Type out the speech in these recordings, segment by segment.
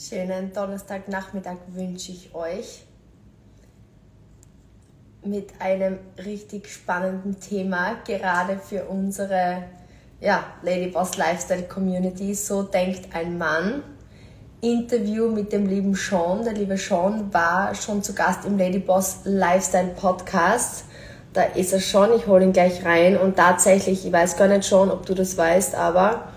Schönen Donnerstagnachmittag wünsche ich euch mit einem richtig spannenden Thema, gerade für unsere ja, Ladyboss Lifestyle Community. So denkt ein Mann. Interview mit dem lieben Sean. Der liebe Sean war schon zu Gast im Ladyboss Lifestyle Podcast. Da ist er schon, ich hole ihn gleich rein. Und tatsächlich, ich weiß gar nicht schon, ob du das weißt, aber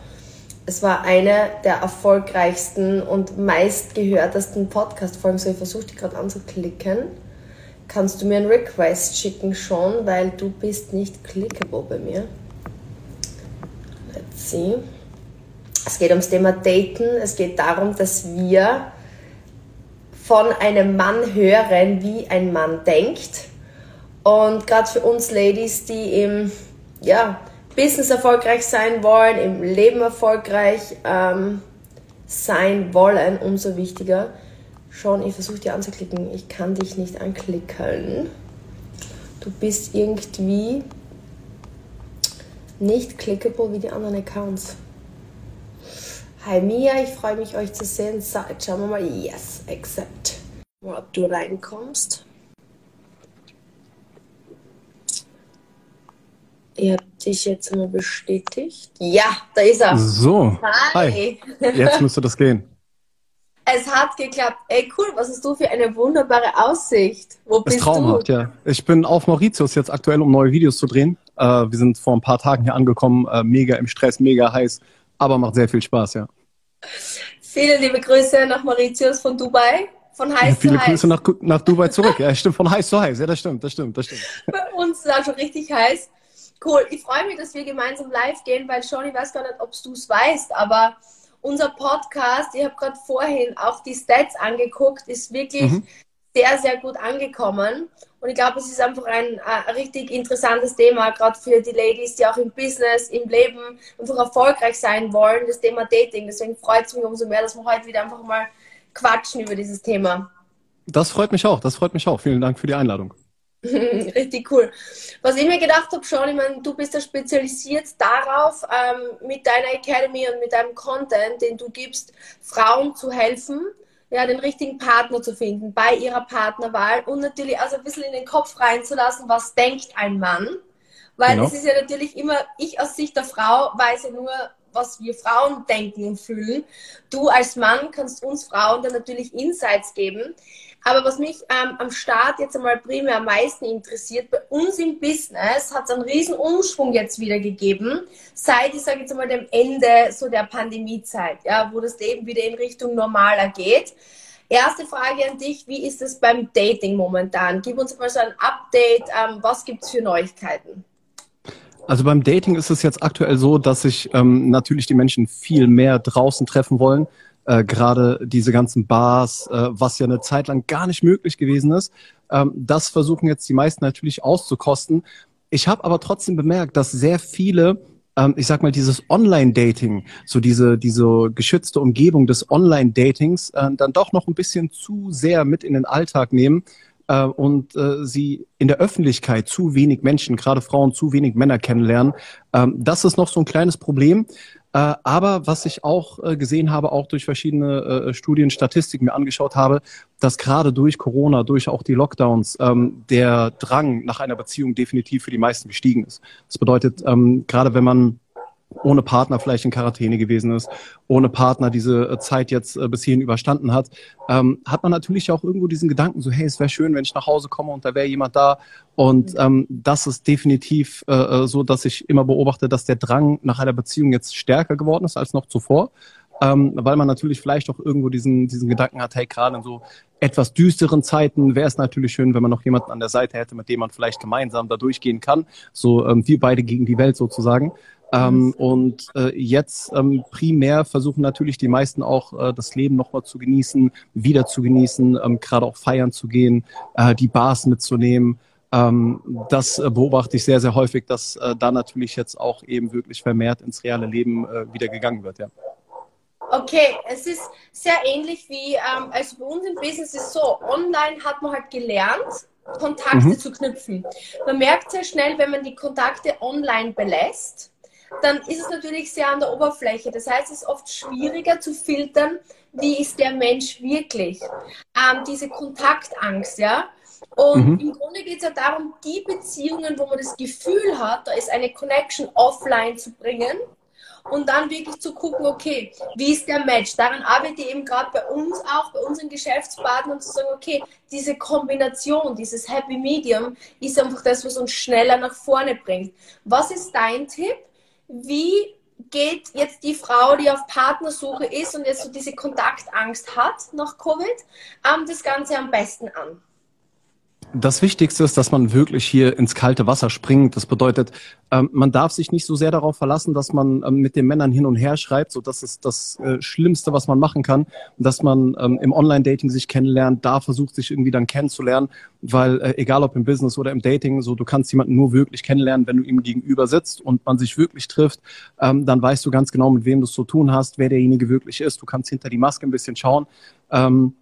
es war eine der erfolgreichsten und meistgehörtesten Podcast-Folgen. So, ich versuche die gerade anzuklicken. Kannst du mir einen Request schicken schon, weil du bist nicht clickable bei mir. Let's see. Es geht ums Thema Daten. Es geht darum, dass wir von einem Mann hören, wie ein Mann denkt. Und gerade für uns Ladies, die im ja, Business erfolgreich sein wollen, im Leben erfolgreich ähm, sein wollen, umso wichtiger. Schon, ich versuche dir anzuklicken. Ich kann dich nicht anklicken. Du bist irgendwie nicht clickable wie die anderen Accounts. Hi Mia, ich freue mich, euch zu sehen. So, jetzt schauen wir mal. Yes, accept. Ob du reinkommst. Ihr habt dich jetzt mal bestätigt. Ja, da ist er. So. Hi. Hi. Jetzt müsste das gehen. Es hat geklappt. Ey, cool, was hast du für eine wunderbare Aussicht? Wo bist ist traumhaft, du? ja. Ich bin auf Mauritius jetzt aktuell, um neue Videos zu drehen. Äh, wir sind vor ein paar Tagen hier angekommen, äh, mega im Stress, mega heiß, aber macht sehr viel Spaß, ja. Viele liebe Grüße nach Mauritius von Dubai. Von heiß ja, viele zu Grüße heiß. Nach, nach Dubai zurück. ja, stimmt, von heiß zu heiß. Ja, das stimmt, das stimmt, das stimmt. Bei uns ist es auch schon richtig heiß. Cool. Ich freue mich, dass wir gemeinsam live gehen, weil schon, ich weiß gar nicht, ob du es weißt, aber unser Podcast, ich habe gerade vorhin auch die Stats angeguckt, ist wirklich mhm. sehr, sehr gut angekommen. Und ich glaube, es ist einfach ein, ein richtig interessantes Thema, gerade für die Ladies, die auch im Business, im Leben einfach erfolgreich sein wollen, das Thema Dating. Deswegen freut es mich umso mehr, dass wir heute wieder einfach mal quatschen über dieses Thema. Das freut mich auch, das freut mich auch. Vielen Dank für die Einladung. Richtig cool. Was ich mir gedacht habe, schon, ich meine, du bist ja spezialisiert darauf, ähm, mit deiner Academy und mit deinem Content, den du gibst, Frauen zu helfen, ja, den richtigen Partner zu finden bei ihrer Partnerwahl und natürlich also ein bisschen in den Kopf reinzulassen, was denkt ein Mann. Weil genau. es ist ja natürlich immer, ich aus Sicht der Frau weiß ja nur, was wir Frauen denken und fühlen. Du als Mann kannst uns Frauen dann natürlich Insights geben. Aber was mich ähm, am Start jetzt einmal primär am meisten interessiert, bei uns im Business hat es einen riesen Umschwung jetzt wieder gegeben, seit, ich sage jetzt einmal, dem Ende so der Pandemiezeit, ja, wo das Leben wieder in Richtung normaler geht. Erste Frage an dich, wie ist es beim Dating momentan? Gib uns mal so ein Update, ähm, was gibt es für Neuigkeiten? Also beim Dating ist es jetzt aktuell so, dass sich ähm, natürlich die Menschen viel mehr draußen treffen wollen äh, gerade diese ganzen Bars, äh, was ja eine Zeit lang gar nicht möglich gewesen ist. Ähm, das versuchen jetzt die meisten natürlich auszukosten. Ich habe aber trotzdem bemerkt, dass sehr viele ähm, ich sag mal, dieses Online-Dating, so diese, diese geschützte Umgebung des Online-Datings, äh, dann doch noch ein bisschen zu sehr mit in den Alltag nehmen äh, und äh, sie in der Öffentlichkeit zu wenig Menschen, gerade Frauen, zu wenig Männer kennenlernen. Ähm, das ist noch so ein kleines Problem. Äh, aber was ich auch äh, gesehen habe, auch durch verschiedene äh, Studien, Statistiken mir angeschaut habe, dass gerade durch Corona, durch auch die Lockdowns, ähm, der Drang nach einer Beziehung definitiv für die meisten gestiegen ist. Das bedeutet, ähm, gerade wenn man ohne Partner vielleicht in Quarantäne gewesen ist, ohne Partner diese äh, Zeit jetzt äh, bis hierhin überstanden hat, ähm, hat man natürlich auch irgendwo diesen Gedanken, so hey, es wäre schön, wenn ich nach Hause komme und da wäre jemand da. Und ähm, das ist definitiv äh, äh, so, dass ich immer beobachte, dass der Drang nach einer Beziehung jetzt stärker geworden ist als noch zuvor. Ähm, weil man natürlich vielleicht auch irgendwo diesen, diesen Gedanken hat, hey, gerade in so etwas düsteren Zeiten wäre es natürlich schön, wenn man noch jemanden an der Seite hätte, mit dem man vielleicht gemeinsam da durchgehen kann. So ähm, wir beide gegen die Welt sozusagen. Ähm, und äh, jetzt ähm, primär versuchen natürlich die meisten auch äh, das Leben nochmal zu genießen, wieder zu genießen, ähm, gerade auch feiern zu gehen, äh, die Bars mitzunehmen. Ähm, das äh, beobachte ich sehr, sehr häufig, dass äh, da natürlich jetzt auch eben wirklich vermehrt ins reale Leben äh, wieder gegangen wird, ja. Okay, es ist sehr ähnlich wie, ähm, also bei uns im Business ist so, online hat man halt gelernt, Kontakte mhm. zu knüpfen. Man merkt sehr schnell, wenn man die Kontakte online belässt, dann ist es natürlich sehr an der Oberfläche. Das heißt, es ist oft schwieriger zu filtern, wie ist der Mensch wirklich? Ähm, diese Kontaktangst, ja. Und mhm. im Grunde geht es ja darum, die Beziehungen, wo man das Gefühl hat, da ist eine Connection offline zu bringen und dann wirklich zu gucken, okay, wie ist der Match? Daran arbeite ich eben gerade bei uns auch, bei unseren Geschäftspartnern zu sagen, okay, diese Kombination, dieses Happy Medium ist einfach das, was uns schneller nach vorne bringt. Was ist dein Tipp? Wie geht jetzt die Frau, die auf Partnersuche ist und jetzt so diese Kontaktangst hat nach Covid, ähm, das Ganze am besten an? Das Wichtigste ist, dass man wirklich hier ins kalte Wasser springt. Das bedeutet, ähm, man darf sich nicht so sehr darauf verlassen, dass man ähm, mit den Männern hin und her schreibt. So, das ist das äh, Schlimmste, was man machen kann. Dass man ähm, im Online-Dating sich kennenlernt, da versucht sich irgendwie dann kennenzulernen, weil äh, egal ob im Business oder im Dating, so du kannst jemanden nur wirklich kennenlernen, wenn du ihm gegenüber sitzt und man sich wirklich trifft. Dann weißt du ganz genau, mit wem du es zu tun hast, wer derjenige wirklich ist. Du kannst hinter die Maske ein bisschen schauen. Ähm,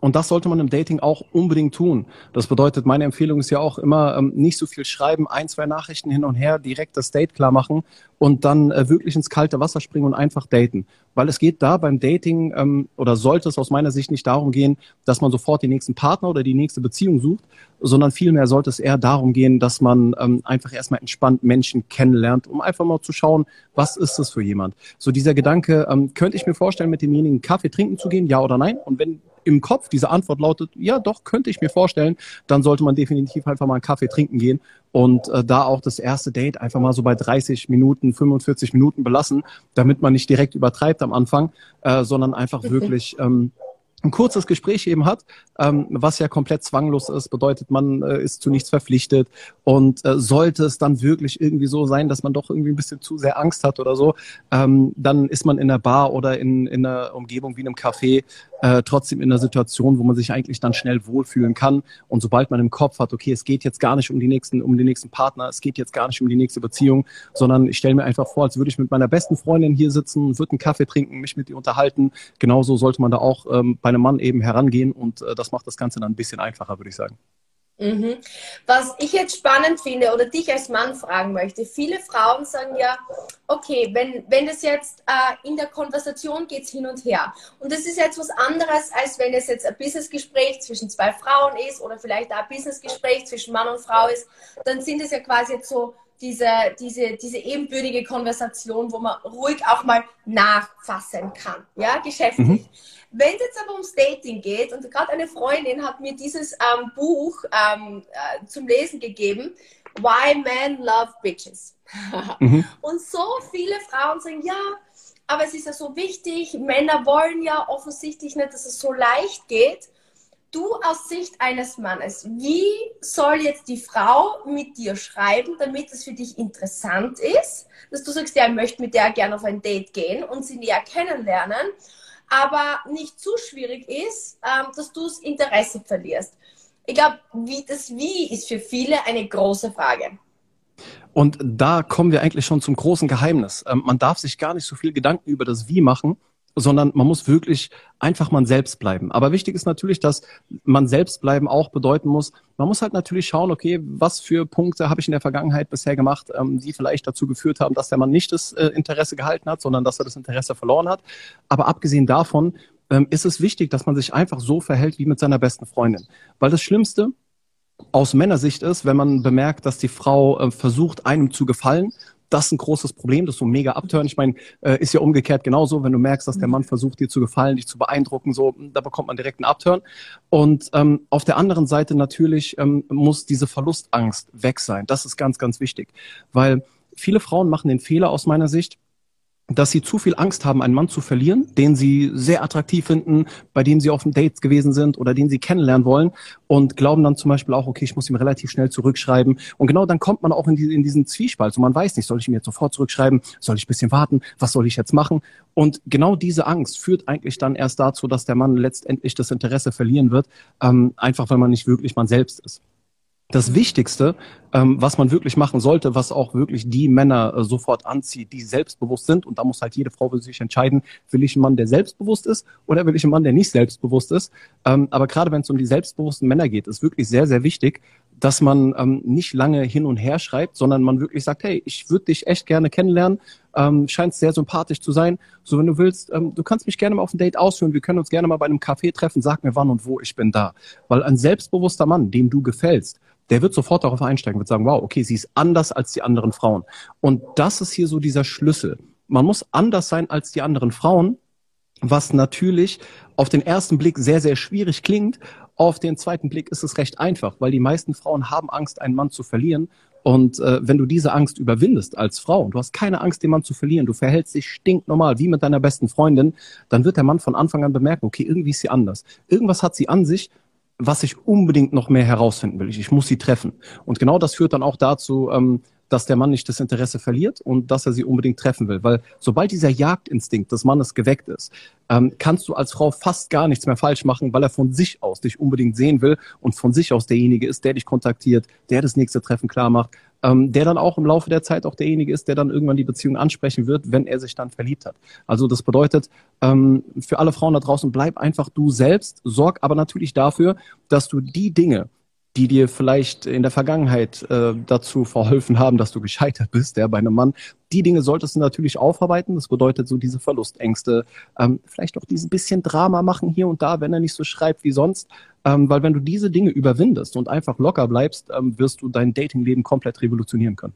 und das sollte man im Dating auch unbedingt tun. Das bedeutet, meine Empfehlung ist ja auch immer, ähm, nicht so viel schreiben, ein, zwei Nachrichten hin und her, direkt das Date klar machen und dann äh, wirklich ins kalte Wasser springen und einfach daten. Weil es geht da beim Dating ähm, oder sollte es aus meiner Sicht nicht darum gehen, dass man sofort den nächsten Partner oder die nächste Beziehung sucht, sondern vielmehr sollte es eher darum gehen, dass man ähm, einfach erstmal entspannt Menschen kennenlernt, um einfach mal zu schauen, was ist es für jemand. So dieser Gedanke, ähm, könnte ich mir vorstellen, mit demjenigen Kaffee trinken zu gehen, ja oder nein? Und wenn im Kopf diese Antwort lautet, ja doch, könnte ich mir vorstellen, dann sollte man definitiv einfach mal einen Kaffee trinken gehen und äh, da auch das erste Date einfach mal so bei 30 Minuten, 45 Minuten belassen, damit man nicht direkt übertreibt am Anfang, äh, sondern einfach wirklich ähm, ein kurzes Gespräch eben hat, ähm, was ja komplett zwanglos ist, bedeutet, man äh, ist zu nichts verpflichtet und äh, sollte es dann wirklich irgendwie so sein, dass man doch irgendwie ein bisschen zu sehr Angst hat oder so, ähm, dann ist man in der Bar oder in, in einer Umgebung wie einem Café äh, trotzdem in einer Situation, wo man sich eigentlich dann schnell wohlfühlen kann. Und sobald man im Kopf hat, okay, es geht jetzt gar nicht um die nächsten, um den nächsten Partner, es geht jetzt gar nicht um die nächste Beziehung, sondern ich stelle mir einfach vor, als würde ich mit meiner besten Freundin hier sitzen, würde einen Kaffee trinken, mich mit ihr unterhalten. Genauso sollte man da auch ähm, bei einem Mann eben herangehen und äh, das macht das Ganze dann ein bisschen einfacher, würde ich sagen. Mhm. Was ich jetzt spannend finde oder dich als Mann fragen möchte, viele Frauen sagen ja, okay, wenn, wenn das jetzt äh, in der Konversation geht hin und her und das ist jetzt was anderes, als wenn es jetzt ein Businessgespräch zwischen zwei Frauen ist oder vielleicht auch ein Businessgespräch zwischen Mann und Frau ist, dann sind es ja quasi jetzt so diese, diese, diese ebenbürtige Konversation, wo man ruhig auch mal nachfassen kann, ja, geschäftlich. Mhm. Wenn es jetzt aber ums Dating geht, und gerade eine Freundin hat mir dieses ähm, Buch ähm, äh, zum Lesen gegeben, Why Men Love Bitches. mhm. Und so viele Frauen sagen, ja, aber es ist ja so wichtig, Männer wollen ja offensichtlich nicht, dass es so leicht geht. Du aus Sicht eines Mannes, wie soll jetzt die Frau mit dir schreiben, damit es für dich interessant ist, dass du sagst, ja, ich möchte mit der gerne auf ein Date gehen und sie näher kennenlernen aber nicht zu schwierig ist, ähm, dass du das Interesse verlierst. Ich glaube, wie, das Wie ist für viele eine große Frage. Und da kommen wir eigentlich schon zum großen Geheimnis. Ähm, man darf sich gar nicht so viel Gedanken über das Wie machen, sondern man muss wirklich einfach man selbst bleiben. Aber wichtig ist natürlich, dass man selbst bleiben auch bedeuten muss, man muss halt natürlich schauen, okay, was für Punkte habe ich in der Vergangenheit bisher gemacht, ähm, die vielleicht dazu geführt haben, dass der Mann nicht das äh, Interesse gehalten hat, sondern dass er das Interesse verloren hat. Aber abgesehen davon ähm, ist es wichtig, dass man sich einfach so verhält wie mit seiner besten Freundin. Weil das Schlimmste, aus Männersicht ist, wenn man bemerkt, dass die Frau äh, versucht, einem zu gefallen das ist ein großes Problem, das ist so mega abtören. Ich meine, äh, ist ja umgekehrt genauso, wenn du merkst, dass der Mann versucht, dir zu gefallen, dich zu beeindrucken, so, da bekommt man direkt einen Abturn. Und ähm, auf der anderen Seite natürlich ähm, muss diese Verlustangst weg sein. Das ist ganz, ganz wichtig, weil viele Frauen machen den Fehler aus meiner Sicht, dass sie zu viel Angst haben, einen Mann zu verlieren, den sie sehr attraktiv finden, bei dem sie auf dem Date gewesen sind oder den sie kennenlernen wollen und glauben dann zum Beispiel auch, okay, ich muss ihm relativ schnell zurückschreiben. Und genau dann kommt man auch in, die, in diesen Zwiespalt. So man weiß nicht, soll ich ihm jetzt sofort zurückschreiben? Soll ich ein bisschen warten? Was soll ich jetzt machen? Und genau diese Angst führt eigentlich dann erst dazu, dass der Mann letztendlich das Interesse verlieren wird, ähm, einfach weil man nicht wirklich man selbst ist das Wichtigste, ähm, was man wirklich machen sollte, was auch wirklich die Männer äh, sofort anzieht, die selbstbewusst sind. Und da muss halt jede Frau für sich entscheiden, will ich einen Mann, der selbstbewusst ist oder will ich einen Mann, der nicht selbstbewusst ist. Ähm, aber gerade wenn es um die selbstbewussten Männer geht, ist wirklich sehr, sehr wichtig, dass man ähm, nicht lange hin und her schreibt, sondern man wirklich sagt, hey, ich würde dich echt gerne kennenlernen, ähm, scheint sehr sympathisch zu sein. So, wenn du willst, ähm, du kannst mich gerne mal auf ein Date ausführen, wir können uns gerne mal bei einem Café treffen, sag mir wann und wo, ich bin da. Weil ein selbstbewusster Mann, dem du gefällst, der wird sofort darauf einsteigen, wird sagen, wow, okay, sie ist anders als die anderen Frauen. Und das ist hier so dieser Schlüssel. Man muss anders sein als die anderen Frauen, was natürlich auf den ersten Blick sehr, sehr schwierig klingt. Auf den zweiten Blick ist es recht einfach, weil die meisten Frauen haben Angst, einen Mann zu verlieren. Und äh, wenn du diese Angst überwindest als Frau und du hast keine Angst, den Mann zu verlieren, du verhältst dich stinknormal wie mit deiner besten Freundin, dann wird der Mann von Anfang an bemerken, okay, irgendwie ist sie anders. Irgendwas hat sie an sich, was ich unbedingt noch mehr herausfinden will. Ich, ich muss sie treffen. Und genau das führt dann auch dazu, ähm, dass der Mann nicht das Interesse verliert und dass er sie unbedingt treffen will. Weil sobald dieser Jagdinstinkt des Mannes geweckt ist, ähm, kannst du als Frau fast gar nichts mehr falsch machen, weil er von sich aus dich unbedingt sehen will und von sich aus derjenige ist, der dich kontaktiert, der das nächste Treffen klar macht, ähm, der dann auch im Laufe der Zeit auch derjenige ist, der dann irgendwann die Beziehung ansprechen wird, wenn er sich dann verliebt hat. Also das bedeutet, ähm, für alle Frauen da draußen, bleib einfach du selbst, sorg aber natürlich dafür, dass du die Dinge, die dir vielleicht in der Vergangenheit äh, dazu verholfen haben, dass du gescheitert bist, ja, bei einem Mann. Die Dinge solltest du natürlich aufarbeiten. Das bedeutet so diese Verlustängste, ähm, vielleicht auch dieses bisschen Drama machen hier und da, wenn er nicht so schreibt wie sonst. Ähm, weil wenn du diese Dinge überwindest und einfach locker bleibst, ähm, wirst du dein Datingleben komplett revolutionieren können.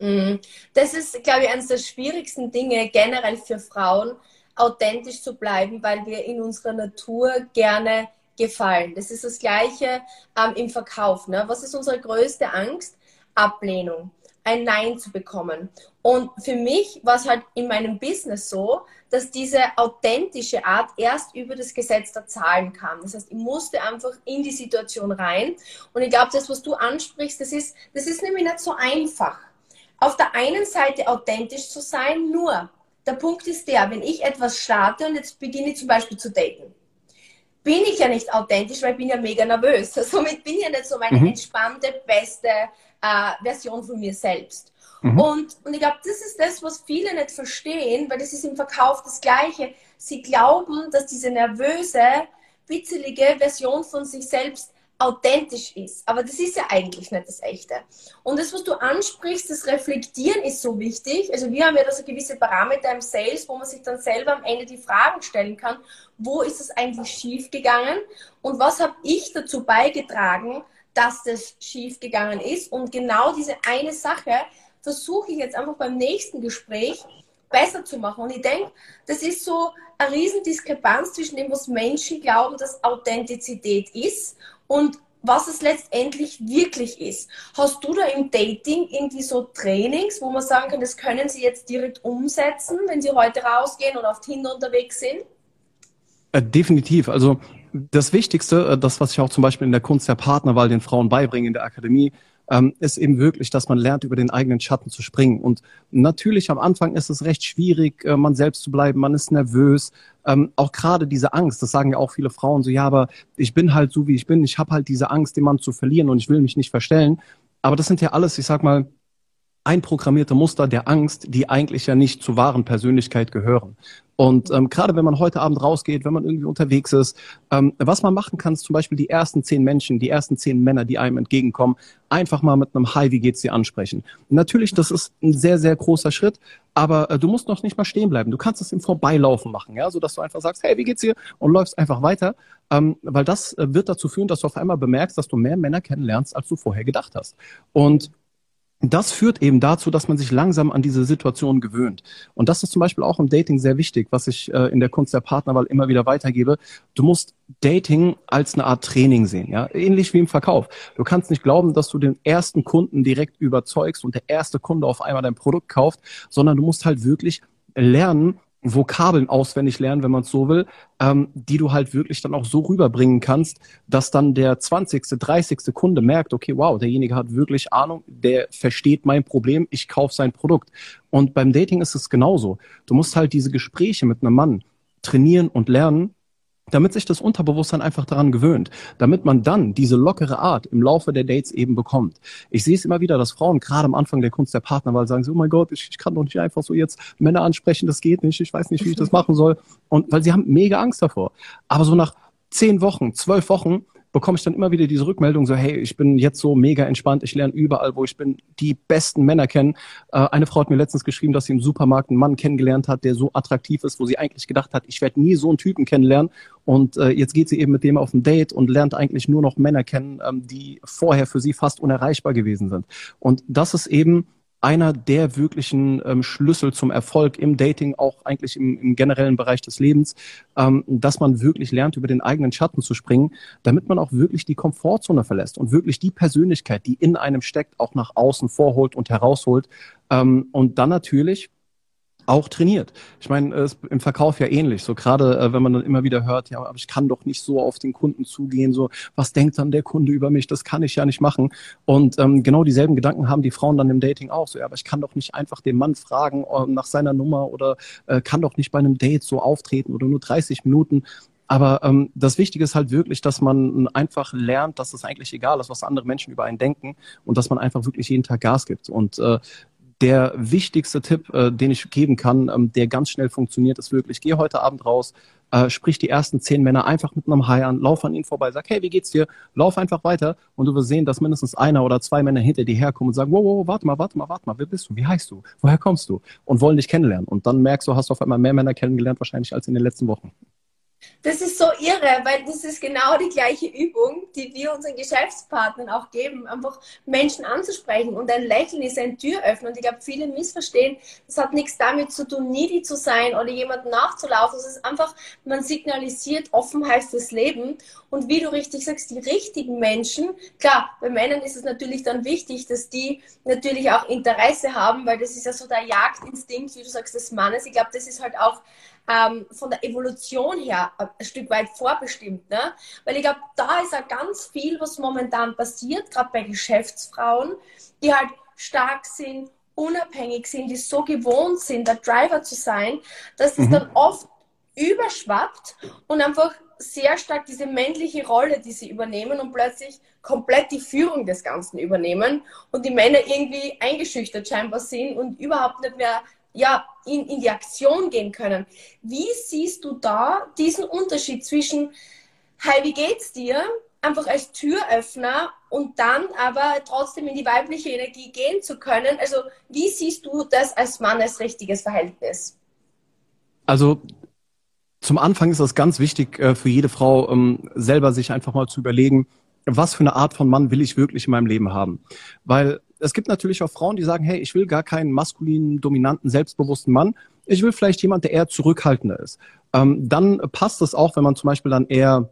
Mhm. Das ist, glaube ich, eines der schwierigsten Dinge generell für Frauen, authentisch zu bleiben, weil wir in unserer Natur gerne gefallen. Das ist das Gleiche ähm, im Verkauf. Ne? Was ist unsere größte Angst? Ablehnung. Ein Nein zu bekommen. Und für mich war es halt in meinem Business so, dass diese authentische Art erst über das Gesetz der Zahlen kam. Das heißt, ich musste einfach in die Situation rein. Und ich glaube, das, was du ansprichst, das ist, das ist nämlich nicht so einfach. Auf der einen Seite authentisch zu sein, nur der Punkt ist der, wenn ich etwas starte und jetzt beginne ich zum Beispiel zu daten bin ich ja nicht authentisch, weil ich bin ja mega nervös. Somit bin ich ja nicht so meine mhm. entspannte, beste äh, Version von mir selbst. Mhm. Und, und ich glaube, das ist das, was viele nicht verstehen, weil das ist im Verkauf das Gleiche. Sie glauben, dass diese nervöse, witzelige Version von sich selbst authentisch ist. Aber das ist ja eigentlich nicht das Echte. Und das, was du ansprichst, das Reflektieren ist so wichtig. Also wir haben ja da so gewisse Parameter im Sales, wo man sich dann selber am Ende die Fragen stellen kann, wo ist es eigentlich schief gegangen und was habe ich dazu beigetragen, dass das schief gegangen ist. Und genau diese eine Sache versuche ich jetzt einfach beim nächsten Gespräch besser zu machen. Und ich denke, das ist so eine Riesendiskrepanz zwischen dem, was Menschen glauben, dass Authentizität ist und was es letztendlich wirklich ist. Hast du da im Dating irgendwie so Trainings, wo man sagen kann, das können Sie jetzt direkt umsetzen, wenn Sie heute rausgehen oder auf Tinder unterwegs sind? Äh, definitiv. Also das Wichtigste, äh, das, was ich auch zum Beispiel in der Kunst der Partnerwahl den Frauen beibringe in der Akademie, ähm, ist eben wirklich, dass man lernt, über den eigenen Schatten zu springen. Und natürlich am Anfang ist es recht schwierig, äh, man selbst zu bleiben, man ist nervös. Ähm, auch gerade diese Angst, das sagen ja auch viele Frauen so, ja, aber ich bin halt so, wie ich bin, ich habe halt diese Angst, den Mann zu verlieren und ich will mich nicht verstellen. Aber das sind ja alles, ich sag mal, einprogrammierte Muster der Angst, die eigentlich ja nicht zur wahren Persönlichkeit gehören. Und ähm, gerade wenn man heute Abend rausgeht, wenn man irgendwie unterwegs ist, ähm, was man machen kann, ist zum Beispiel die ersten zehn Menschen, die ersten zehn Männer, die einem entgegenkommen, einfach mal mit einem Hi, wie geht's dir ansprechen. Natürlich, das ist ein sehr, sehr großer Schritt, aber äh, du musst noch nicht mal stehen bleiben. Du kannst es im Vorbeilaufen machen, ja, so dass du einfach sagst, hey, wie geht's dir? Und läufst einfach weiter, ähm, weil das äh, wird dazu führen, dass du auf einmal bemerkst, dass du mehr Männer kennenlernst, als du vorher gedacht hast. Und das führt eben dazu, dass man sich langsam an diese Situation gewöhnt. Und das ist zum Beispiel auch im Dating sehr wichtig, was ich äh, in der Kunst der Partnerwahl immer wieder weitergebe. Du musst Dating als eine Art Training sehen, ja, ähnlich wie im Verkauf. Du kannst nicht glauben, dass du den ersten Kunden direkt überzeugst und der erste Kunde auf einmal dein Produkt kauft, sondern du musst halt wirklich lernen, Vokabeln auswendig lernen, wenn man es so will, ähm, die du halt wirklich dann auch so rüberbringen kannst, dass dann der 20., 30. Kunde merkt, okay, wow, derjenige hat wirklich Ahnung, der versteht mein Problem, ich kaufe sein Produkt. Und beim Dating ist es genauso. Du musst halt diese Gespräche mit einem Mann trainieren und lernen, damit sich das Unterbewusstsein einfach daran gewöhnt, damit man dann diese lockere Art im Laufe der Dates eben bekommt. Ich sehe es immer wieder, dass Frauen gerade am Anfang der Kunst der Partnerwahl sagen, so, oh mein Gott, ich, ich kann doch nicht einfach so jetzt Männer ansprechen, das geht nicht, ich weiß nicht, wie ich das machen soll. Und weil sie haben mega Angst davor. Aber so nach zehn Wochen, zwölf Wochen bekomme ich dann immer wieder diese Rückmeldung so, hey, ich bin jetzt so mega entspannt, ich lerne überall, wo ich bin, die besten Männer kennen. Äh, eine Frau hat mir letztens geschrieben, dass sie im Supermarkt einen Mann kennengelernt hat, der so attraktiv ist, wo sie eigentlich gedacht hat, ich werde nie so einen Typen kennenlernen. Und äh, jetzt geht sie eben mit dem auf ein Date und lernt eigentlich nur noch Männer kennen, ähm, die vorher für sie fast unerreichbar gewesen sind. Und das ist eben einer der wirklichen ähm, Schlüssel zum Erfolg im Dating, auch eigentlich im, im generellen Bereich des Lebens, ähm, dass man wirklich lernt, über den eigenen Schatten zu springen, damit man auch wirklich die Komfortzone verlässt und wirklich die Persönlichkeit, die in einem steckt, auch nach außen vorholt und herausholt. Ähm, und dann natürlich auch trainiert. Ich meine, es ist im Verkauf ja ähnlich. So gerade, äh, wenn man dann immer wieder hört, ja, aber ich kann doch nicht so auf den Kunden zugehen. So, was denkt dann der Kunde über mich? Das kann ich ja nicht machen. Und ähm, genau dieselben Gedanken haben die Frauen dann im Dating auch. So, ja, aber ich kann doch nicht einfach den Mann fragen äh, nach seiner Nummer oder äh, kann doch nicht bei einem Date so auftreten oder nur 30 Minuten. Aber ähm, das Wichtige ist halt wirklich, dass man einfach lernt, dass es eigentlich egal ist, was andere Menschen über einen denken und dass man einfach wirklich jeden Tag Gas gibt. Und äh, der wichtigste Tipp, äh, den ich geben kann, ähm, der ganz schnell funktioniert, ist wirklich, geh heute Abend raus, äh, sprich die ersten zehn Männer einfach mit einem High an, lauf an ihnen vorbei, sag, hey, wie geht's dir? Lauf einfach weiter und du wirst sehen, dass mindestens einer oder zwei Männer hinter dir herkommen und sagen, wow, wow, warte mal, warte mal, warte mal, wer bist du? Wie heißt du? Woher kommst du? Und wollen dich kennenlernen. Und dann merkst du, hast du auf einmal mehr Männer kennengelernt wahrscheinlich als in den letzten Wochen. Das ist so irre, weil das ist genau die gleiche Übung, die wir unseren Geschäftspartnern auch geben, einfach Menschen anzusprechen. Und ein Lächeln ist ein Türöffner. Und ich glaube, viele missverstehen, das hat nichts damit zu tun, needy zu sein oder jemandem nachzulaufen. Es ist einfach, man signalisiert Offenheit fürs Leben. Und wie du richtig sagst, die richtigen Menschen, klar, bei Männern ist es natürlich dann wichtig, dass die natürlich auch Interesse haben, weil das ist ja so der Jagdinstinkt, wie du sagst, des Mannes. Ich glaube, das ist halt auch ähm, von der Evolution her ein Stück weit vorbestimmt. Ne? Weil ich glaube, da ist ja ganz viel, was momentan passiert, gerade bei Geschäftsfrauen, die halt stark sind, unabhängig sind, die so gewohnt sind, der Driver zu sein, dass es mhm. dann oft überschwappt und einfach sehr stark diese männliche Rolle, die sie übernehmen und plötzlich komplett die Führung des Ganzen übernehmen und die Männer irgendwie eingeschüchtert scheinbar sind und überhaupt nicht mehr ja, in, in die Aktion gehen können. Wie siehst du da diesen Unterschied zwischen, hi, wie geht's dir? Einfach als Türöffner und dann aber trotzdem in die weibliche Energie gehen zu können. Also, wie siehst du das als Mann als richtiges Verhältnis? Also, zum Anfang ist das ganz wichtig äh, für jede Frau, ähm, selber sich einfach mal zu überlegen, was für eine Art von Mann will ich wirklich in meinem Leben haben. Weil es gibt natürlich auch Frauen, die sagen, hey, ich will gar keinen maskulinen, dominanten, selbstbewussten Mann. Ich will vielleicht jemand, der eher zurückhaltender ist. Ähm, dann passt es auch, wenn man zum Beispiel dann eher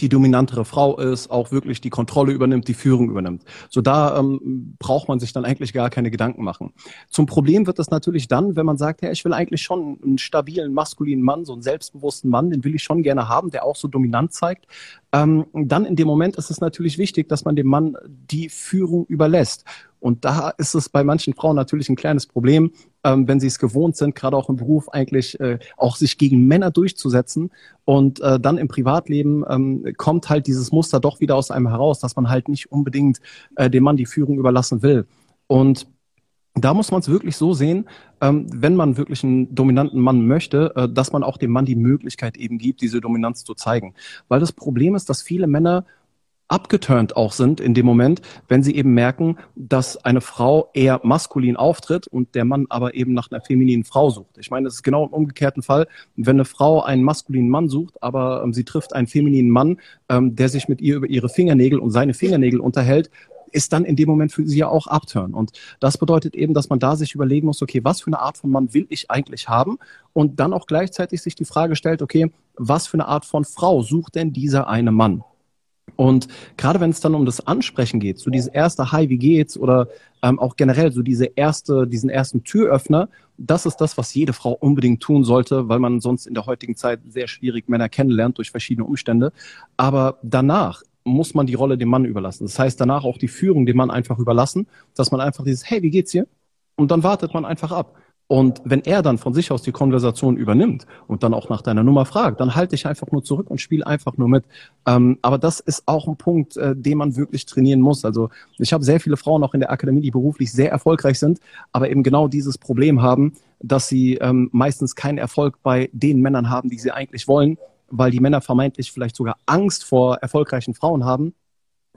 die dominantere Frau ist, auch wirklich die Kontrolle übernimmt, die Führung übernimmt. So da ähm, braucht man sich dann eigentlich gar keine Gedanken machen. Zum Problem wird es natürlich dann, wenn man sagt, ja, ich will eigentlich schon einen stabilen, maskulinen Mann, so einen selbstbewussten Mann, den will ich schon gerne haben, der auch so dominant zeigt. Ähm, dann in dem Moment ist es natürlich wichtig, dass man dem Mann die Führung überlässt. Und da ist es bei manchen Frauen natürlich ein kleines Problem, ähm, wenn sie es gewohnt sind, gerade auch im Beruf eigentlich äh, auch sich gegen Männer durchzusetzen. Und äh, dann im Privatleben ähm, kommt halt dieses Muster doch wieder aus einem heraus, dass man halt nicht unbedingt äh, dem Mann die Führung überlassen will. Und da muss man es wirklich so sehen, ähm, wenn man wirklich einen dominanten Mann möchte, äh, dass man auch dem Mann die Möglichkeit eben gibt, diese Dominanz zu zeigen. Weil das Problem ist, dass viele Männer abgeturnt auch sind in dem Moment, wenn sie eben merken, dass eine Frau eher maskulin auftritt und der Mann aber eben nach einer femininen Frau sucht. Ich meine, es ist genau im umgekehrten Fall, wenn eine Frau einen maskulinen Mann sucht, aber ähm, sie trifft einen femininen Mann, ähm, der sich mit ihr über ihre Fingernägel und seine Fingernägel unterhält, ist dann in dem Moment für sie ja auch abturn. Und das bedeutet eben, dass man da sich überlegen muss, okay, was für eine Art von Mann will ich eigentlich haben? Und dann auch gleichzeitig sich die Frage stellt, okay, was für eine Art von Frau sucht denn dieser eine Mann? Und gerade wenn es dann um das Ansprechen geht, so dieses erste Hi, wie geht's oder ähm, auch generell so diese erste, diesen ersten Türöffner, das ist das, was jede Frau unbedingt tun sollte, weil man sonst in der heutigen Zeit sehr schwierig Männer kennenlernt durch verschiedene Umstände. Aber danach muss man die Rolle dem Mann überlassen. Das heißt, danach auch die Führung dem Mann einfach überlassen, dass man einfach dieses Hey, wie geht's hier? Und dann wartet man einfach ab. Und wenn er dann von sich aus die Konversation übernimmt und dann auch nach deiner Nummer fragt, dann halte ich einfach nur zurück und spiele einfach nur mit. Ähm, aber das ist auch ein Punkt, äh, den man wirklich trainieren muss. Also ich habe sehr viele Frauen auch in der Akademie, die beruflich sehr erfolgreich sind, aber eben genau dieses Problem haben, dass sie ähm, meistens keinen Erfolg bei den Männern haben, die sie eigentlich wollen, weil die Männer vermeintlich vielleicht sogar Angst vor erfolgreichen Frauen haben.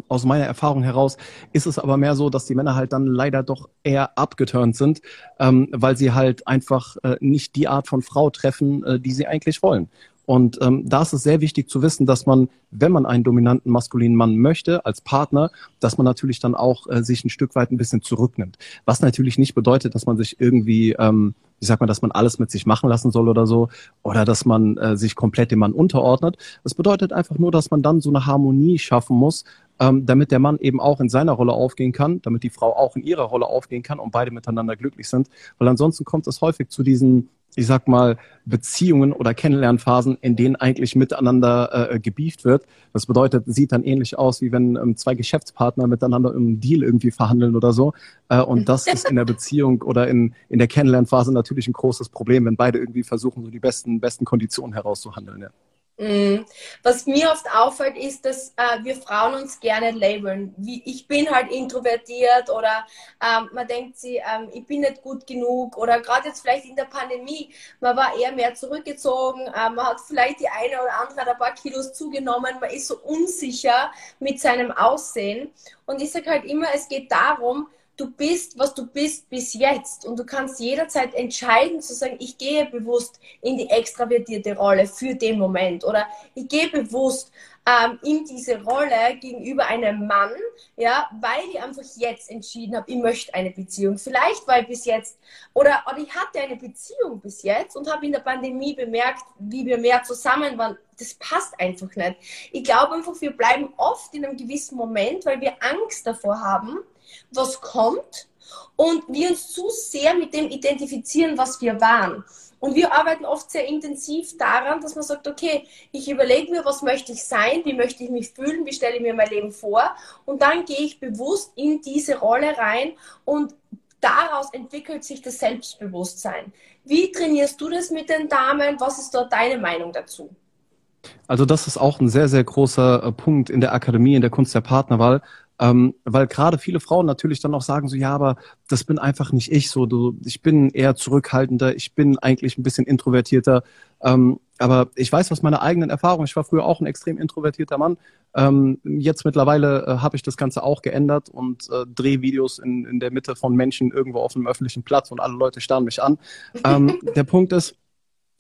Aus meiner Erfahrung heraus ist es aber mehr so, dass die Männer halt dann leider doch eher abgeturnt sind, ähm, weil sie halt einfach äh, nicht die Art von Frau treffen, äh, die sie eigentlich wollen. Und ähm, da ist es sehr wichtig zu wissen, dass man, wenn man einen dominanten maskulinen Mann möchte als Partner, dass man natürlich dann auch äh, sich ein Stück weit ein bisschen zurücknimmt. Was natürlich nicht bedeutet, dass man sich irgendwie, ähm, wie sagt man, dass man alles mit sich machen lassen soll oder so, oder dass man äh, sich komplett dem Mann unterordnet. Das bedeutet einfach nur, dass man dann so eine Harmonie schaffen muss, ähm, damit der Mann eben auch in seiner Rolle aufgehen kann, damit die Frau auch in ihrer Rolle aufgehen kann und beide miteinander glücklich sind. Weil ansonsten kommt es häufig zu diesen ich sag mal, Beziehungen oder Kennenlernphasen, in denen eigentlich miteinander äh, gebieft wird. Das bedeutet, sieht dann ähnlich aus, wie wenn ähm, zwei Geschäftspartner miteinander im Deal irgendwie verhandeln oder so. Äh, und das ist in der Beziehung oder in, in der Kennenlernphase natürlich ein großes Problem, wenn beide irgendwie versuchen, so die besten, besten Konditionen herauszuhandeln. Ja. Mm. Was mir oft auffällt, ist, dass äh, wir Frauen uns gerne labeln. Wie, ich bin halt introvertiert oder ähm, man denkt sie, ähm, ich bin nicht gut genug oder gerade jetzt vielleicht in der Pandemie, man war eher mehr zurückgezogen, äh, man hat vielleicht die eine oder andere ein paar Kilos zugenommen, man ist so unsicher mit seinem Aussehen. Und ich sage halt immer, es geht darum, du bist, was du bist bis jetzt. Und du kannst jederzeit entscheiden zu sagen, ich gehe bewusst in die extravertierte Rolle für den Moment. Oder ich gehe bewusst ähm, in diese Rolle gegenüber einem Mann, ja, weil ich einfach jetzt entschieden habe, ich möchte eine Beziehung. Vielleicht, weil bis jetzt, oder, oder ich hatte eine Beziehung bis jetzt und habe in der Pandemie bemerkt, wie wir mehr zusammen waren. Das passt einfach nicht. Ich glaube einfach, wir bleiben oft in einem gewissen Moment, weil wir Angst davor haben, was kommt und wir uns zu sehr mit dem identifizieren, was wir waren. Und wir arbeiten oft sehr intensiv daran, dass man sagt, okay, ich überlege mir, was möchte ich sein, wie möchte ich mich fühlen, wie stelle ich mir mein Leben vor und dann gehe ich bewusst in diese Rolle rein und daraus entwickelt sich das Selbstbewusstsein. Wie trainierst du das mit den Damen? Was ist dort deine Meinung dazu? Also das ist auch ein sehr, sehr großer äh, Punkt in der Akademie, in der Kunst der Partnerwahl, ähm, weil gerade viele Frauen natürlich dann auch sagen so, ja, aber das bin einfach nicht ich so. Du, ich bin eher zurückhaltender, ich bin eigentlich ein bisschen introvertierter. Ähm, aber ich weiß aus meiner eigenen Erfahrung, ich war früher auch ein extrem introvertierter Mann. Ähm, jetzt mittlerweile äh, habe ich das Ganze auch geändert und äh, drehe Videos in, in der Mitte von Menschen irgendwo auf einem öffentlichen Platz und alle Leute starren mich an. Ähm, der Punkt ist,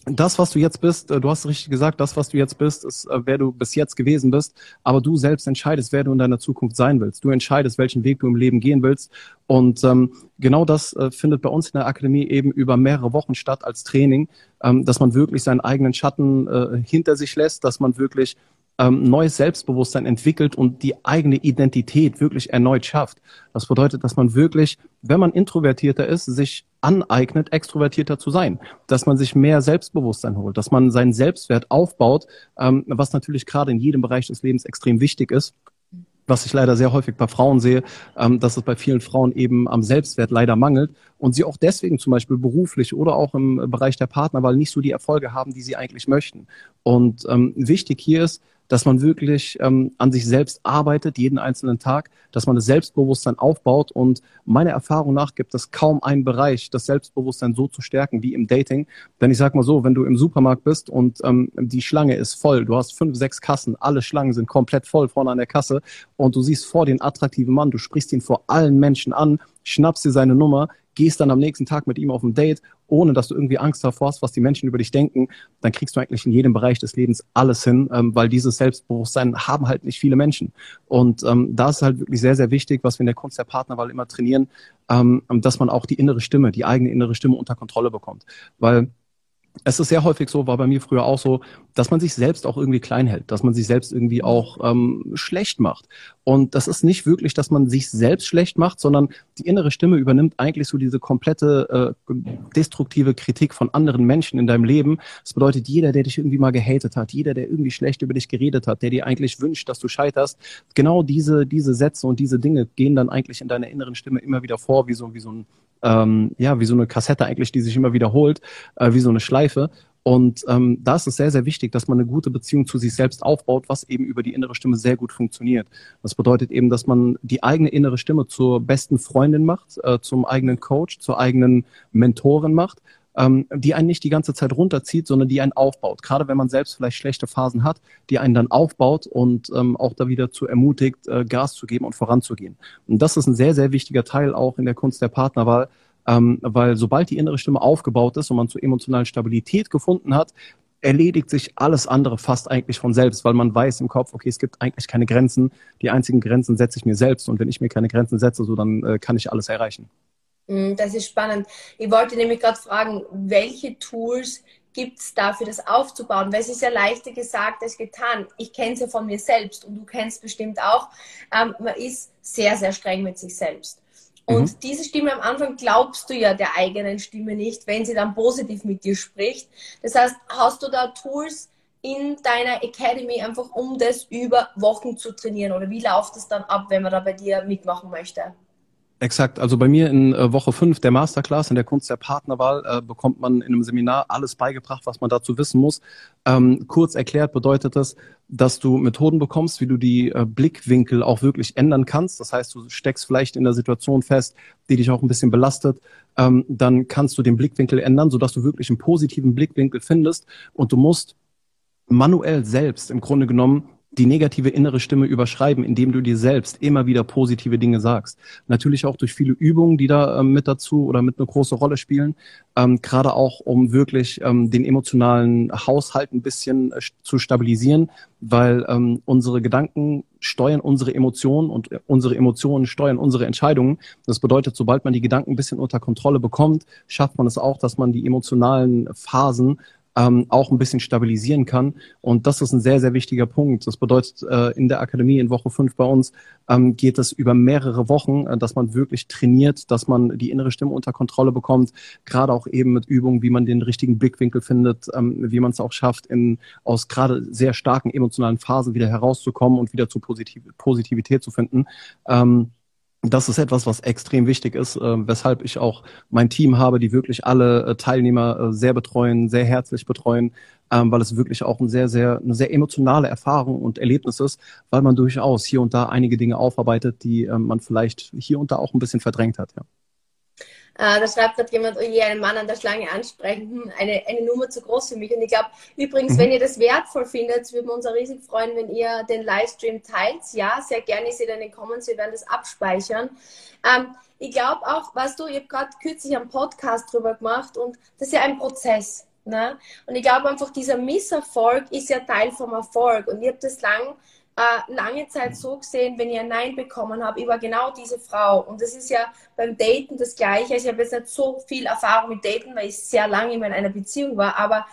das, was du jetzt bist, äh, du hast richtig gesagt, das, was du jetzt bist, ist, äh, wer du bis jetzt gewesen bist, aber du selbst entscheidest, wer du in deiner Zukunft sein willst. Du entscheidest, welchen Weg du im Leben gehen willst. Und ähm, genau das äh, findet bei uns in der Akademie eben über mehrere Wochen statt als Training, ähm, dass man wirklich seinen eigenen Schatten äh, hinter sich lässt, dass man wirklich ähm, neues Selbstbewusstsein entwickelt und die eigene Identität wirklich erneut schafft. Das bedeutet, dass man wirklich, wenn man introvertierter ist, sich aneignet, extrovertierter zu sein, dass man sich mehr Selbstbewusstsein holt, dass man seinen Selbstwert aufbaut, ähm, was natürlich gerade in jedem Bereich des Lebens extrem wichtig ist was ich leider sehr häufig bei Frauen sehe, ähm, dass es bei vielen Frauen eben am Selbstwert leider mangelt und sie auch deswegen zum Beispiel beruflich oder auch im Bereich der Partnerwahl nicht so die Erfolge haben, die sie eigentlich möchten. Und ähm, wichtig hier ist, dass man wirklich ähm, an sich selbst arbeitet, jeden einzelnen Tag, dass man das Selbstbewusstsein aufbaut. Und meiner Erfahrung nach gibt es kaum einen Bereich, das Selbstbewusstsein so zu stärken wie im Dating. Denn ich sag mal so, wenn du im Supermarkt bist und ähm, die Schlange ist voll, du hast fünf, sechs Kassen, alle Schlangen sind komplett voll vorne an der Kasse und du siehst vor den attraktiven Mann, du sprichst ihn vor allen Menschen an, schnappst dir seine Nummer, gehst dann am nächsten Tag mit ihm auf ein Date, ohne dass du irgendwie Angst davor hast, was die Menschen über dich denken, dann kriegst du eigentlich in jedem Bereich des Lebens alles hin, ähm, weil dieses Selbstbewusstsein haben halt nicht viele Menschen. Und ähm, da ist halt wirklich sehr, sehr wichtig, was wir in der Kunst der Partnerwahl immer trainieren, ähm, dass man auch die innere Stimme, die eigene innere Stimme unter Kontrolle bekommt. Weil es ist sehr häufig so, war bei mir früher auch so, dass man sich selbst auch irgendwie klein hält, dass man sich selbst irgendwie auch ähm, schlecht macht. Und das ist nicht wirklich, dass man sich selbst schlecht macht, sondern die innere Stimme übernimmt eigentlich so diese komplette äh, destruktive Kritik von anderen Menschen in deinem Leben. Das bedeutet, jeder, der dich irgendwie mal gehatet hat, jeder, der irgendwie schlecht über dich geredet hat, der dir eigentlich wünscht, dass du scheiterst, genau diese, diese Sätze und diese Dinge gehen dann eigentlich in deiner inneren Stimme immer wieder vor, wie so, wie so ein ähm, ja, wie so eine Kassette eigentlich, die sich immer wiederholt, äh, wie so eine Schleife. Und ähm, da ist es sehr, sehr wichtig, dass man eine gute Beziehung zu sich selbst aufbaut, was eben über die innere Stimme sehr gut funktioniert. Das bedeutet eben, dass man die eigene innere Stimme zur besten Freundin macht, äh, zum eigenen Coach, zur eigenen Mentorin macht ähm, die einen nicht die ganze Zeit runterzieht, sondern die einen aufbaut. Gerade wenn man selbst vielleicht schlechte Phasen hat, die einen dann aufbaut und ähm, auch da wieder zu ermutigt, äh, Gas zu geben und voranzugehen. Und das ist ein sehr, sehr wichtiger Teil auch in der Kunst der Partnerwahl, ähm, weil sobald die innere Stimme aufgebaut ist und man zur emotionalen Stabilität gefunden hat, erledigt sich alles andere fast eigentlich von selbst, weil man weiß im Kopf, okay, es gibt eigentlich keine Grenzen. Die einzigen Grenzen setze ich mir selbst und wenn ich mir keine Grenzen setze, so dann äh, kann ich alles erreichen. Mm, das ist spannend. Ich wollte nämlich gerade fragen, welche Tools gibt es dafür, das aufzubauen? Weil es ist ja leichter gesagt als getan. Ich kenne es ja von mir selbst und du kennst bestimmt auch. Ähm, man ist sehr, sehr streng mit sich selbst. Und mhm. diese Stimme am Anfang glaubst du ja der eigenen Stimme nicht, wenn sie dann positiv mit dir spricht. Das heißt, hast du da Tools in deiner Academy einfach, um das über Wochen zu trainieren? Oder wie läuft es dann ab, wenn man da bei dir mitmachen möchte? Exakt. Also bei mir in äh, Woche 5 der Masterclass in der Kunst der Partnerwahl äh, bekommt man in einem Seminar alles beigebracht, was man dazu wissen muss. Ähm, kurz erklärt bedeutet das, dass du Methoden bekommst, wie du die äh, Blickwinkel auch wirklich ändern kannst. Das heißt, du steckst vielleicht in der Situation fest, die dich auch ein bisschen belastet. Ähm, dann kannst du den Blickwinkel ändern, sodass du wirklich einen positiven Blickwinkel findest. Und du musst manuell selbst im Grunde genommen die negative innere Stimme überschreiben, indem du dir selbst immer wieder positive Dinge sagst. Natürlich auch durch viele Übungen, die da ähm, mit dazu oder mit eine große Rolle spielen, ähm, gerade auch um wirklich ähm, den emotionalen Haushalt ein bisschen äh, zu stabilisieren, weil ähm, unsere Gedanken steuern unsere Emotionen und unsere Emotionen steuern unsere Entscheidungen. Das bedeutet, sobald man die Gedanken ein bisschen unter Kontrolle bekommt, schafft man es auch, dass man die emotionalen Phasen ähm, auch ein bisschen stabilisieren kann. Und das ist ein sehr, sehr wichtiger Punkt. Das bedeutet, äh, in der Akademie in Woche fünf bei uns ähm, geht es über mehrere Wochen, äh, dass man wirklich trainiert, dass man die innere Stimme unter Kontrolle bekommt, gerade auch eben mit Übungen, wie man den richtigen Blickwinkel findet, ähm, wie man es auch schafft, in, aus gerade sehr starken emotionalen Phasen wieder herauszukommen und wieder zu Positiv Positivität zu finden. Ähm, das ist etwas, was extrem wichtig ist, äh, weshalb ich auch mein Team habe, die wirklich alle äh, Teilnehmer äh, sehr betreuen, sehr herzlich betreuen, ähm, weil es wirklich auch ein sehr, sehr, eine sehr emotionale Erfahrung und Erlebnis ist, weil man durchaus hier und da einige Dinge aufarbeitet, die ähm, man vielleicht hier und da auch ein bisschen verdrängt hat. Ja. Äh, da schreibt gerade jemand, oh je, einen Mann an der Schlange ansprechen, hm, eine, eine Nummer zu groß für mich. Und ich glaube, übrigens, mhm. wenn ihr das wertvoll findet, würden wir uns auch riesig freuen, wenn ihr den Livestream teilt. Ja, sehr gerne, ich sehe in den Comments, wir werden das abspeichern. Ähm, ich glaube auch, weißt du, ich habe gerade kürzlich einen Podcast drüber gemacht und das ist ja ein Prozess. Ne? Und ich glaube einfach, dieser Misserfolg ist ja Teil vom Erfolg. Und ich habe das lang äh, lange Zeit so gesehen, wenn ich ein Nein bekommen habe, ich war genau diese Frau. Und das ist ja beim Daten das Gleiche. Ich habe jetzt nicht so viel Erfahrung mit Daten, weil ich sehr lange in einer Beziehung war, aber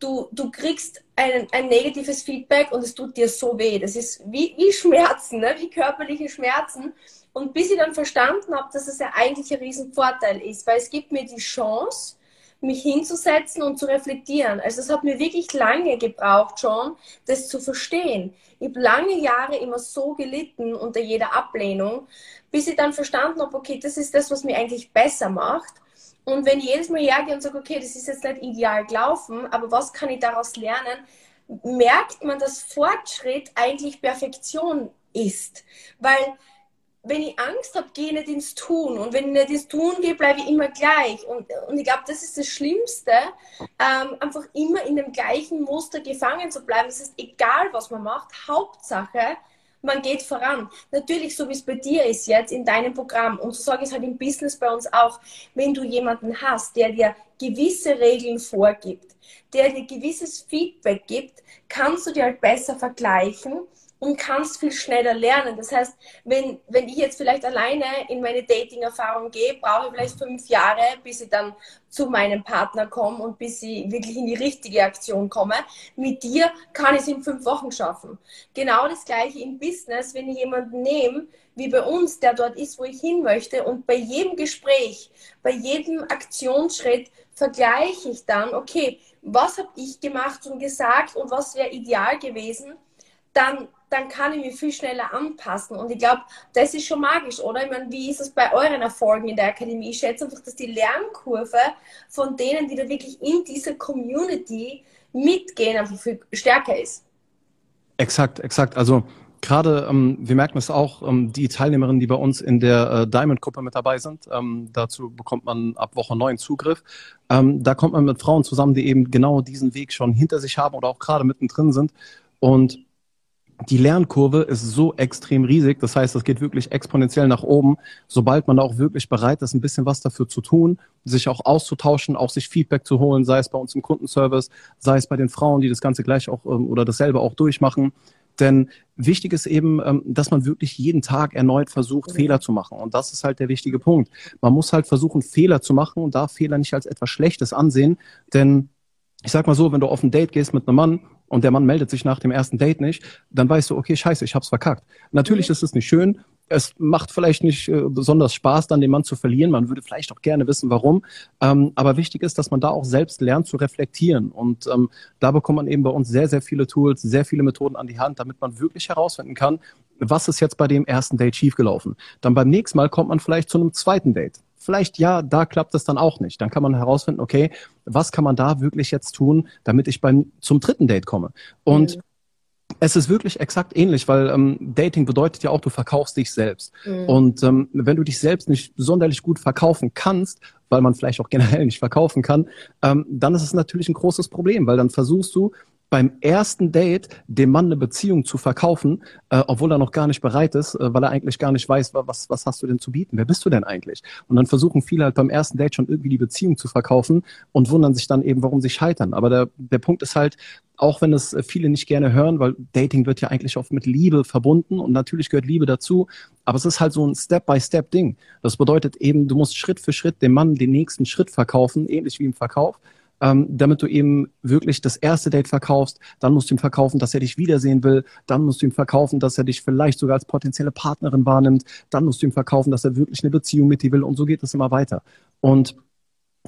du, du kriegst ein, ein negatives Feedback und es tut dir so weh. Das ist wie, wie Schmerzen, ne? wie körperliche Schmerzen. Und bis ich dann verstanden habe, dass es ja eigentlich ein Riesenvorteil ist, weil es gibt mir die Chance, mich hinzusetzen und zu reflektieren. Also es hat mir wirklich lange gebraucht schon, das zu verstehen. Ich habe lange Jahre immer so gelitten unter jeder Ablehnung, bis ich dann verstanden habe, okay, das ist das, was mir eigentlich besser macht. Und wenn ich jedes Mal hergehe und sage, okay, das ist jetzt nicht ideal gelaufen, aber was kann ich daraus lernen, merkt man, dass Fortschritt eigentlich Perfektion ist. Weil wenn ich Angst habe, gehe ich nicht ins Tun. Und wenn ich nicht ins Tun gehe, bleibe ich immer gleich. Und, und ich glaube, das ist das Schlimmste, ähm, einfach immer in dem gleichen Muster gefangen zu bleiben. Das heißt, egal was man macht, Hauptsache, man geht voran. Natürlich, so wie es bei dir ist jetzt in deinem Programm. Und so sage ich es halt im Business bei uns auch. Wenn du jemanden hast, der dir gewisse Regeln vorgibt, der dir gewisses Feedback gibt, kannst du dir halt besser vergleichen und kannst viel schneller lernen. Das heißt, wenn, wenn ich jetzt vielleicht alleine in meine Dating-Erfahrung gehe, brauche ich vielleicht fünf Jahre, bis ich dann zu meinem Partner komme und bis ich wirklich in die richtige Aktion komme. Mit dir kann ich es in fünf Wochen schaffen. Genau das gleiche im Business, wenn ich jemanden nehme, wie bei uns, der dort ist, wo ich hin möchte und bei jedem Gespräch, bei jedem Aktionsschritt vergleiche ich dann, okay, was habe ich gemacht und gesagt und was wäre ideal gewesen, dann dann kann ich mich viel schneller anpassen. Und ich glaube, das ist schon magisch, oder? Ich meine, wie ist es bei euren Erfolgen in der Akademie? Ich schätze einfach, dass die Lernkurve von denen, die da wirklich in dieser Community mitgehen, einfach viel stärker ist. Exakt, exakt. Also gerade, ähm, wir merken es auch, ähm, die Teilnehmerinnen, die bei uns in der äh, Diamond-Gruppe mit dabei sind, ähm, dazu bekommt man ab Woche neun Zugriff. Ähm, da kommt man mit Frauen zusammen, die eben genau diesen Weg schon hinter sich haben oder auch gerade mittendrin sind. Und die Lernkurve ist so extrem riesig. Das heißt, es geht wirklich exponentiell nach oben, sobald man auch wirklich bereit ist, ein bisschen was dafür zu tun, sich auch auszutauschen, auch sich Feedback zu holen, sei es bei uns im Kundenservice, sei es bei den Frauen, die das Ganze gleich auch ähm, oder dasselbe auch durchmachen. Denn wichtig ist eben, ähm, dass man wirklich jeden Tag erneut versucht, Fehler zu machen. Und das ist halt der wichtige Punkt. Man muss halt versuchen, Fehler zu machen und darf Fehler nicht als etwas Schlechtes ansehen. Denn ich sag mal so, wenn du auf ein Date gehst mit einem Mann und der Mann meldet sich nach dem ersten Date nicht, dann weißt du, okay, scheiße, ich hab's verkackt. Natürlich mhm. ist es nicht schön. Es macht vielleicht nicht äh, besonders Spaß, dann den Mann zu verlieren. Man würde vielleicht auch gerne wissen, warum. Ähm, aber wichtig ist, dass man da auch selbst lernt zu reflektieren. Und ähm, da bekommt man eben bei uns sehr, sehr viele Tools, sehr viele Methoden an die Hand, damit man wirklich herausfinden kann, was ist jetzt bei dem ersten Date schiefgelaufen. Dann beim nächsten Mal kommt man vielleicht zu einem zweiten Date vielleicht ja, da klappt es dann auch nicht. Dann kann man herausfinden, okay, was kann man da wirklich jetzt tun, damit ich beim zum dritten Date komme. Und mhm. Es ist wirklich exakt ähnlich, weil ähm, Dating bedeutet ja auch, du verkaufst dich selbst. Mhm. Und ähm, wenn du dich selbst nicht sonderlich gut verkaufen kannst, weil man vielleicht auch generell nicht verkaufen kann, ähm, dann ist es natürlich ein großes Problem, weil dann versuchst du beim ersten Date dem Mann eine Beziehung zu verkaufen, äh, obwohl er noch gar nicht bereit ist, äh, weil er eigentlich gar nicht weiß, was, was hast du denn zu bieten? Wer bist du denn eigentlich? Und dann versuchen viele halt beim ersten Date schon irgendwie die Beziehung zu verkaufen und wundern sich dann eben, warum sie scheitern. Aber der, der Punkt ist halt, auch wenn es viele nicht gerne hören, weil Dating wird ja eigentlich oft mit Liebe verbunden und natürlich gehört Liebe dazu, aber es ist halt so ein Step-by-Step-Ding. Das bedeutet eben, du musst Schritt für Schritt dem Mann den nächsten Schritt verkaufen, ähnlich wie im Verkauf ähm, damit du ihm wirklich das erste Date verkaufst. Dann musst du ihm verkaufen, dass er dich wiedersehen will. Dann musst du ihm verkaufen, dass er dich vielleicht sogar als potenzielle Partnerin wahrnimmt. Dann musst du ihm verkaufen, dass er wirklich eine Beziehung mit dir will. Und so geht es immer weiter. Und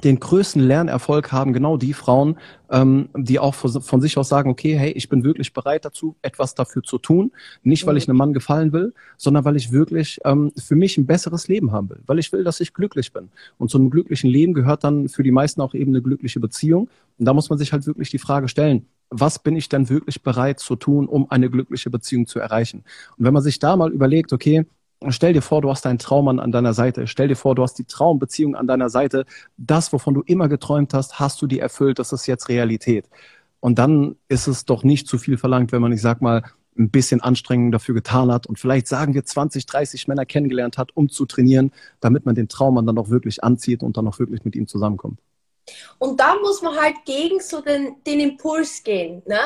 den größten Lernerfolg haben genau die Frauen, ähm, die auch von sich aus sagen, okay, hey, ich bin wirklich bereit dazu, etwas dafür zu tun. Nicht, weil ich einem Mann gefallen will, sondern weil ich wirklich ähm, für mich ein besseres Leben haben will. Weil ich will, dass ich glücklich bin. Und zu einem glücklichen Leben gehört dann für die meisten auch eben eine glückliche Beziehung. Und da muss man sich halt wirklich die Frage stellen, was bin ich denn wirklich bereit zu tun, um eine glückliche Beziehung zu erreichen? Und wenn man sich da mal überlegt, okay, Stell dir vor, du hast deinen Traummann an deiner Seite. Stell dir vor, du hast die Traumbeziehung an deiner Seite. Das, wovon du immer geträumt hast, hast du dir erfüllt. Das ist jetzt Realität. Und dann ist es doch nicht zu viel verlangt, wenn man, ich sag mal, ein bisschen Anstrengung dafür getan hat und vielleicht sagen wir 20, 30 Männer kennengelernt hat, um zu trainieren, damit man den Traummann dann auch wirklich anzieht und dann auch wirklich mit ihm zusammenkommt. Und da muss man halt gegen so den, den Impuls gehen, ne?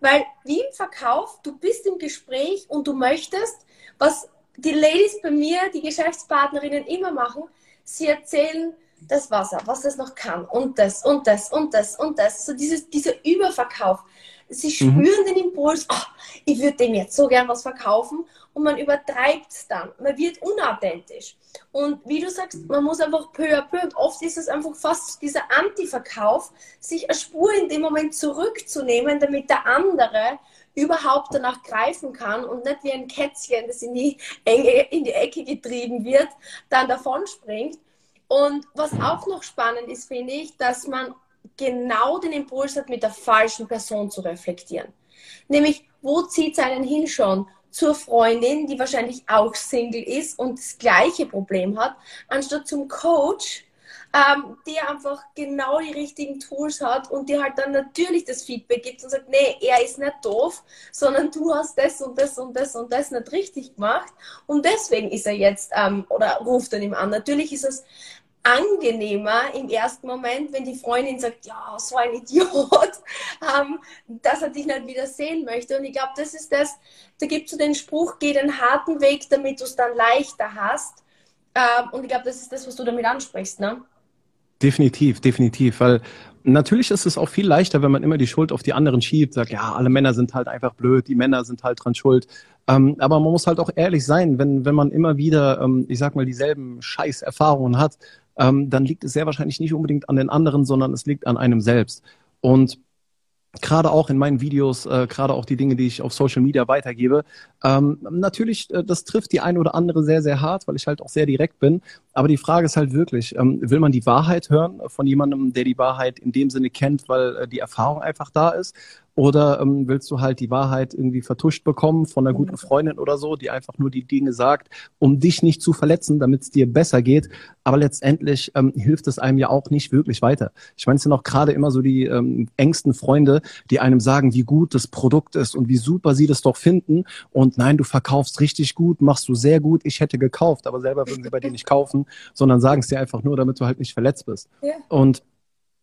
Weil wie im Verkauf, du bist im Gespräch und du möchtest, was die Ladies bei mir, die Geschäftspartnerinnen immer machen, sie erzählen das Wasser, was es noch kann und das und das und das und das. So dieses, dieser Überverkauf. Sie mhm. spüren mhm. den Impuls, oh, ich würde dem jetzt so gern was verkaufen und man übertreibt es dann. Man wird unauthentisch. Und wie du sagst, man muss einfach peu à peu, und oft ist es einfach fast dieser Anti-Verkauf, sich eine Spur in dem Moment zurückzunehmen, damit der andere überhaupt danach greifen kann und nicht wie ein Kätzchen, das in die, Enge, in die Ecke getrieben wird, dann davon springt. Und was auch noch spannend ist, finde ich, dass man genau den Impuls hat, mit der falschen Person zu reflektieren. Nämlich, wo zieht es einen hin schon? Zur Freundin, die wahrscheinlich auch Single ist und das gleiche Problem hat, anstatt zum Coach, ähm, der einfach genau die richtigen Tools hat und dir halt dann natürlich das Feedback gibt und sagt, nee, er ist nicht doof, sondern du hast das und das und das und das nicht richtig gemacht und deswegen ist er jetzt ähm, oder ruft dann ihm an. Natürlich ist es angenehmer im ersten Moment, wenn die Freundin sagt, ja, so ein Idiot, ähm, dass er dich nicht wieder sehen möchte. Und ich glaube, das ist das, da gibt es so den Spruch, geh den harten Weg, damit du es dann leichter hast. Ähm, und ich glaube, das ist das, was du damit ansprichst, ne? Definitiv, definitiv, weil natürlich ist es auch viel leichter, wenn man immer die Schuld auf die anderen schiebt, sagt, ja, alle Männer sind halt einfach blöd, die Männer sind halt dran schuld. Ähm, aber man muss halt auch ehrlich sein, wenn, wenn man immer wieder, ähm, ich sag mal, dieselben Scheißerfahrungen hat, ähm, dann liegt es sehr wahrscheinlich nicht unbedingt an den anderen, sondern es liegt an einem selbst. Und gerade auch in meinen Videos, äh, gerade auch die Dinge, die ich auf Social Media weitergebe. Ähm, natürlich, äh, das trifft die eine oder andere sehr, sehr hart, weil ich halt auch sehr direkt bin. Aber die Frage ist halt wirklich, ähm, will man die Wahrheit hören von jemandem, der die Wahrheit in dem Sinne kennt, weil äh, die Erfahrung einfach da ist? Oder ähm, willst du halt die Wahrheit irgendwie vertuscht bekommen von einer guten Freundin oder so, die einfach nur die Dinge sagt, um dich nicht zu verletzen, damit es dir besser geht. Aber letztendlich ähm, hilft es einem ja auch nicht wirklich weiter. Ich meine, es sind auch gerade immer so die ähm, engsten Freunde, die einem sagen, wie gut das Produkt ist und wie super sie das doch finden. Und nein, du verkaufst richtig gut, machst du sehr gut. Ich hätte gekauft, aber selber würden sie bei dir nicht kaufen, sondern sagen es dir einfach nur, damit du halt nicht verletzt bist. Ja. Und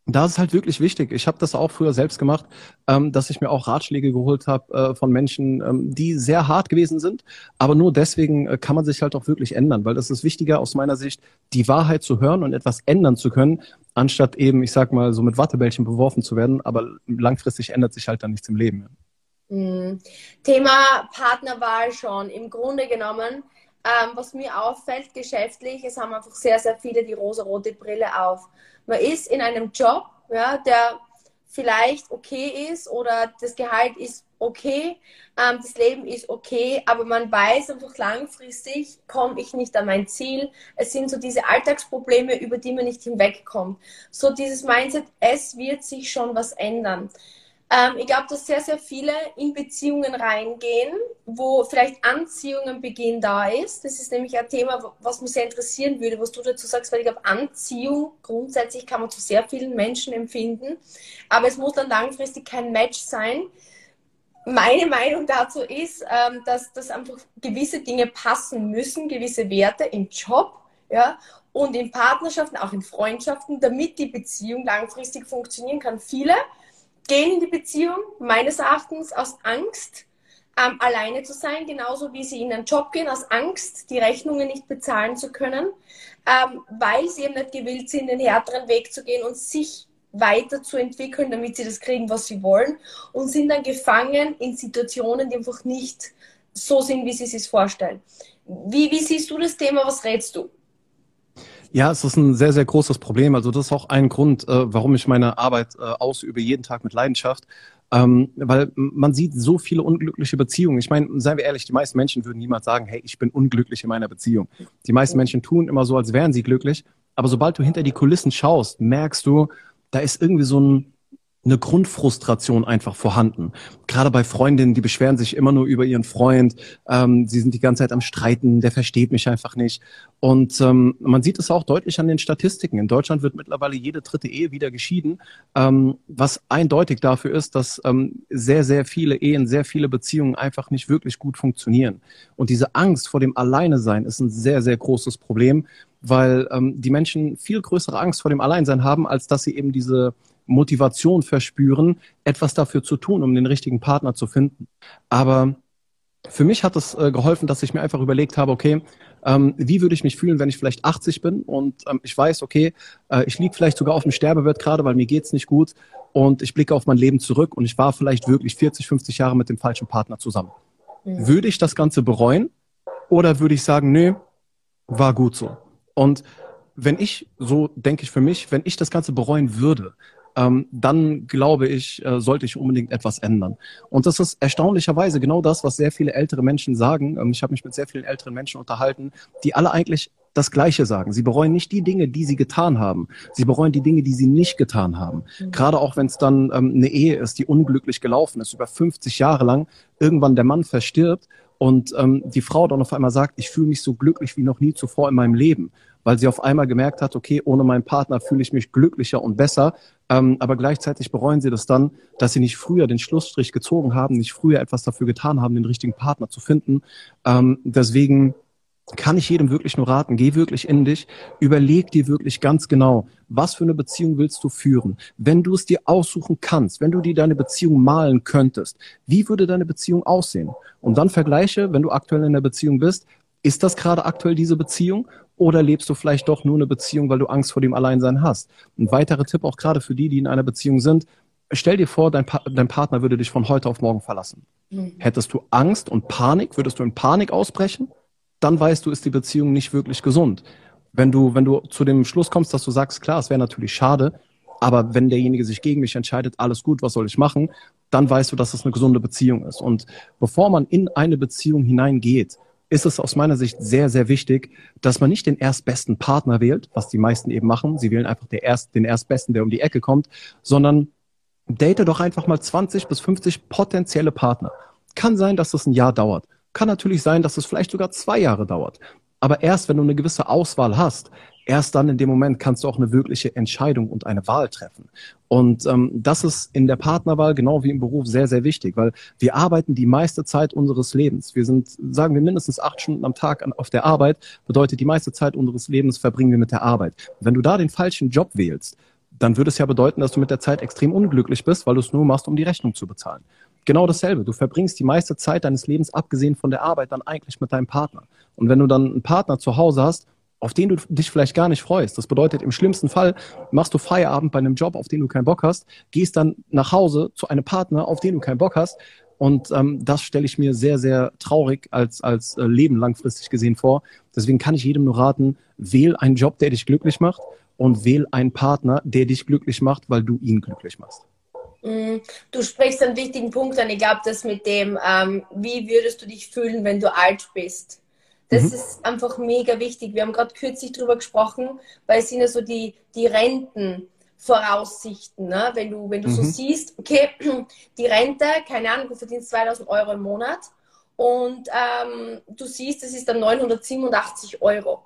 da ist halt wirklich wichtig. Ich habe das auch früher selbst gemacht, ähm, dass ich mir auch Ratschläge geholt habe äh, von Menschen, ähm, die sehr hart gewesen sind. Aber nur deswegen äh, kann man sich halt auch wirklich ändern, weil das ist wichtiger aus meiner Sicht, die Wahrheit zu hören und etwas ändern zu können, anstatt eben, ich sag mal, so mit Wattebällchen beworfen zu werden. Aber langfristig ändert sich halt dann nichts im Leben. Mhm. Thema Partnerwahl schon. Im Grunde genommen, ähm, was mir auffällt geschäftlich, es haben einfach sehr, sehr viele die rosa-rote Brille auf. Man ist in einem Job, ja, der vielleicht okay ist oder das Gehalt ist okay, ähm, das Leben ist okay, aber man weiß einfach langfristig, komme ich nicht an mein Ziel. Es sind so diese Alltagsprobleme, über die man nicht hinwegkommt. So dieses Mindset, es wird sich schon was ändern. Ähm, ich glaube, dass sehr, sehr viele in Beziehungen reingehen, wo vielleicht Anziehung am Beginn da ist. Das ist nämlich ein Thema, was mich sehr interessieren würde, was du dazu sagst, weil ich glaube, Anziehung grundsätzlich kann man zu sehr vielen Menschen empfinden, aber es muss dann langfristig kein Match sein. Meine Meinung dazu ist, ähm, dass, dass einfach gewisse Dinge passen müssen, gewisse Werte im Job, ja, und in Partnerschaften, auch in Freundschaften, damit die Beziehung langfristig funktionieren kann. Viele gehen in die Beziehung, meines Erachtens, aus Angst, ähm, alleine zu sein, genauso wie sie in einen Job gehen, aus Angst, die Rechnungen nicht bezahlen zu können, ähm, weil sie eben nicht gewillt sind, den härteren Weg zu gehen und sich weiterzuentwickeln, damit sie das kriegen, was sie wollen und sind dann gefangen in Situationen, die einfach nicht so sind, wie sie es sich vorstellen. Wie, wie siehst du das Thema? Was rätst du? Ja, es ist ein sehr, sehr großes Problem. Also das ist auch ein Grund, äh, warum ich meine Arbeit äh, ausübe, jeden Tag mit Leidenschaft. Ähm, weil man sieht so viele unglückliche Beziehungen. Ich meine, seien wir ehrlich, die meisten Menschen würden niemals sagen, hey, ich bin unglücklich in meiner Beziehung. Die meisten Menschen tun immer so, als wären sie glücklich. Aber sobald du hinter die Kulissen schaust, merkst du, da ist irgendwie so ein, eine Grundfrustration einfach vorhanden. Gerade bei Freundinnen, die beschweren sich immer nur über ihren Freund. Ähm, sie sind die ganze Zeit am Streiten, der versteht mich einfach nicht. Und ähm, man sieht es auch deutlich an den Statistiken. In Deutschland wird mittlerweile jede dritte Ehe wieder geschieden, ähm, was eindeutig dafür ist, dass ähm, sehr, sehr viele Ehen, sehr viele Beziehungen einfach nicht wirklich gut funktionieren. Und diese Angst vor dem Alleinesein ist ein sehr, sehr großes Problem, weil ähm, die Menschen viel größere Angst vor dem Alleinsein haben, als dass sie eben diese Motivation verspüren, etwas dafür zu tun, um den richtigen Partner zu finden. Aber für mich hat es äh, geholfen, dass ich mir einfach überlegt habe, okay, ähm, wie würde ich mich fühlen, wenn ich vielleicht 80 bin und ähm, ich weiß, okay, äh, ich liege vielleicht sogar auf dem Sterbebett gerade, weil mir geht's nicht gut und ich blicke auf mein Leben zurück und ich war vielleicht wirklich 40, 50 Jahre mit dem falschen Partner zusammen. Mhm. Würde ich das Ganze bereuen oder würde ich sagen, nö, war gut so? Und wenn ich, so denke ich für mich, wenn ich das Ganze bereuen würde, ähm, dann glaube ich, äh, sollte ich unbedingt etwas ändern. Und das ist erstaunlicherweise genau das, was sehr viele ältere Menschen sagen. Ähm, ich habe mich mit sehr vielen älteren Menschen unterhalten, die alle eigentlich das Gleiche sagen. Sie bereuen nicht die Dinge, die sie getan haben. Sie bereuen die Dinge, die sie nicht getan haben. Mhm. Gerade auch wenn es dann ähm, eine Ehe ist, die unglücklich gelaufen ist, über 50 Jahre lang, irgendwann der Mann verstirbt und ähm, die Frau dann auf einmal sagt, ich fühle mich so glücklich wie noch nie zuvor in meinem Leben, weil sie auf einmal gemerkt hat, okay, ohne meinen Partner fühle ich mich glücklicher und besser, ähm, aber gleichzeitig bereuen sie das dann, dass sie nicht früher den Schlussstrich gezogen haben, nicht früher etwas dafür getan haben, den richtigen Partner zu finden. Ähm, deswegen kann ich jedem wirklich nur raten, geh wirklich in dich, überleg dir wirklich ganz genau, was für eine Beziehung willst du führen. Wenn du es dir aussuchen kannst, wenn du dir deine Beziehung malen könntest, wie würde deine Beziehung aussehen? Und dann vergleiche, wenn du aktuell in der Beziehung bist, ist das gerade aktuell diese Beziehung oder lebst du vielleicht doch nur eine Beziehung, weil du Angst vor dem Alleinsein hast? Ein weiterer Tipp auch gerade für die, die in einer Beziehung sind. Stell dir vor, dein, pa dein Partner würde dich von heute auf morgen verlassen. Mhm. Hättest du Angst und Panik, würdest du in Panik ausbrechen? Dann weißt du, ist die Beziehung nicht wirklich gesund. Wenn du, wenn du zu dem Schluss kommst, dass du sagst, klar, es wäre natürlich schade, aber wenn derjenige sich gegen mich entscheidet, alles gut, was soll ich machen? Dann weißt du, dass es eine gesunde Beziehung ist. Und bevor man in eine Beziehung hineingeht, ist es aus meiner Sicht sehr, sehr wichtig, dass man nicht den erstbesten Partner wählt, was die meisten eben machen. Sie wählen einfach der Erst, den Erstbesten, der um die Ecke kommt, sondern date doch einfach mal 20 bis 50 potenzielle Partner. Kann sein, dass das ein Jahr dauert. Kann natürlich sein, dass es vielleicht sogar zwei Jahre dauert. Aber erst wenn du eine gewisse Auswahl hast, erst dann in dem Moment kannst du auch eine wirkliche Entscheidung und eine Wahl treffen. Und ähm, das ist in der Partnerwahl genau wie im Beruf sehr, sehr wichtig, weil wir arbeiten die meiste Zeit unseres Lebens. Wir sind, sagen wir, mindestens acht Stunden am Tag auf der Arbeit, bedeutet die meiste Zeit unseres Lebens verbringen wir mit der Arbeit. Wenn du da den falschen Job wählst, dann würde es ja bedeuten, dass du mit der Zeit extrem unglücklich bist, weil du es nur machst, um die Rechnung zu bezahlen. Genau dasselbe. Du verbringst die meiste Zeit deines Lebens, abgesehen von der Arbeit, dann eigentlich mit deinem Partner. Und wenn du dann einen Partner zu Hause hast, auf den du dich vielleicht gar nicht freust. Das bedeutet, im schlimmsten Fall machst du Feierabend bei einem Job, auf den du keinen Bock hast, gehst dann nach Hause zu einem Partner, auf den du keinen Bock hast. Und ähm, das stelle ich mir sehr, sehr traurig als, als äh, Leben langfristig gesehen vor. Deswegen kann ich jedem nur raten, wähl einen Job, der dich glücklich macht und wähl einen Partner, der dich glücklich macht, weil du ihn glücklich machst. Mm, du sprichst einen wichtigen Punkt an. Ich glaube, das mit dem, ähm, wie würdest du dich fühlen, wenn du alt bist? Das mhm. ist einfach mega wichtig. Wir haben gerade kürzlich darüber gesprochen, weil es sind ja so die, die Rentenvoraussichten. Ne? Wenn du, wenn du mhm. so siehst, okay, die Rente, keine Ahnung, du verdienst 2000 Euro im Monat und ähm, du siehst, es ist dann 987 Euro.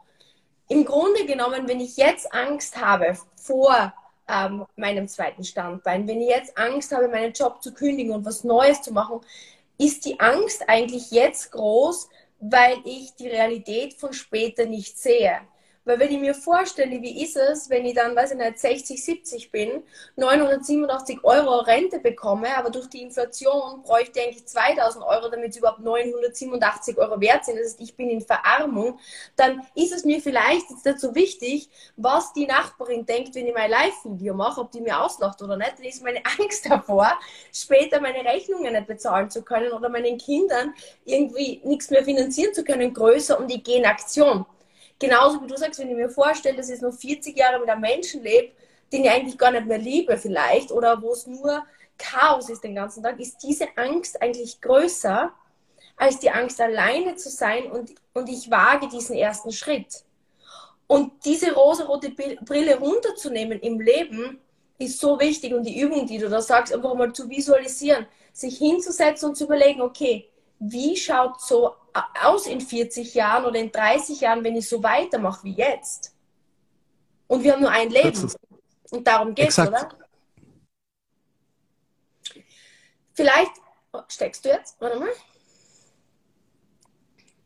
Im Grunde genommen, wenn ich jetzt Angst habe vor ähm, meinem zweiten Standbein, wenn ich jetzt Angst habe, meinen Job zu kündigen und was Neues zu machen, ist die Angst eigentlich jetzt groß, weil ich die Realität von später nicht sehe. Weil wenn ich mir vorstelle, wie ist es, wenn ich dann, weiß ich nicht, 60, 70 bin, 987 Euro Rente bekomme, aber durch die Inflation bräuchte ich eigentlich 2000 Euro, damit es überhaupt 987 Euro wert sind. Das heißt, ich bin in Verarmung. Dann ist es mir vielleicht jetzt so wichtig, was die Nachbarin denkt, wenn ich mein Live-Video mache, ob die mir auslacht oder nicht. Dann ist meine Angst davor, später meine Rechnungen nicht bezahlen zu können oder meinen Kindern irgendwie nichts mehr finanzieren zu können, größer und ich gehe in Aktion. Genauso wie du sagst, wenn ich mir vorstelle, dass ich noch 40 Jahre mit einem Menschen lebe, den ich eigentlich gar nicht mehr liebe vielleicht, oder wo es nur Chaos ist den ganzen Tag, ist diese Angst eigentlich größer als die Angst, alleine zu sein und, und ich wage diesen ersten Schritt. Und diese rosarote Brille runterzunehmen im Leben ist so wichtig und die Übung, die du da sagst, einfach mal zu visualisieren, sich hinzusetzen und zu überlegen, okay, wie schaut so aus in 40 Jahren oder in 30 Jahren, wenn ich so weitermache wie jetzt? Und wir haben nur ein Leben. Und darum geht es, oder? Vielleicht oh, steckst du jetzt, warte mal.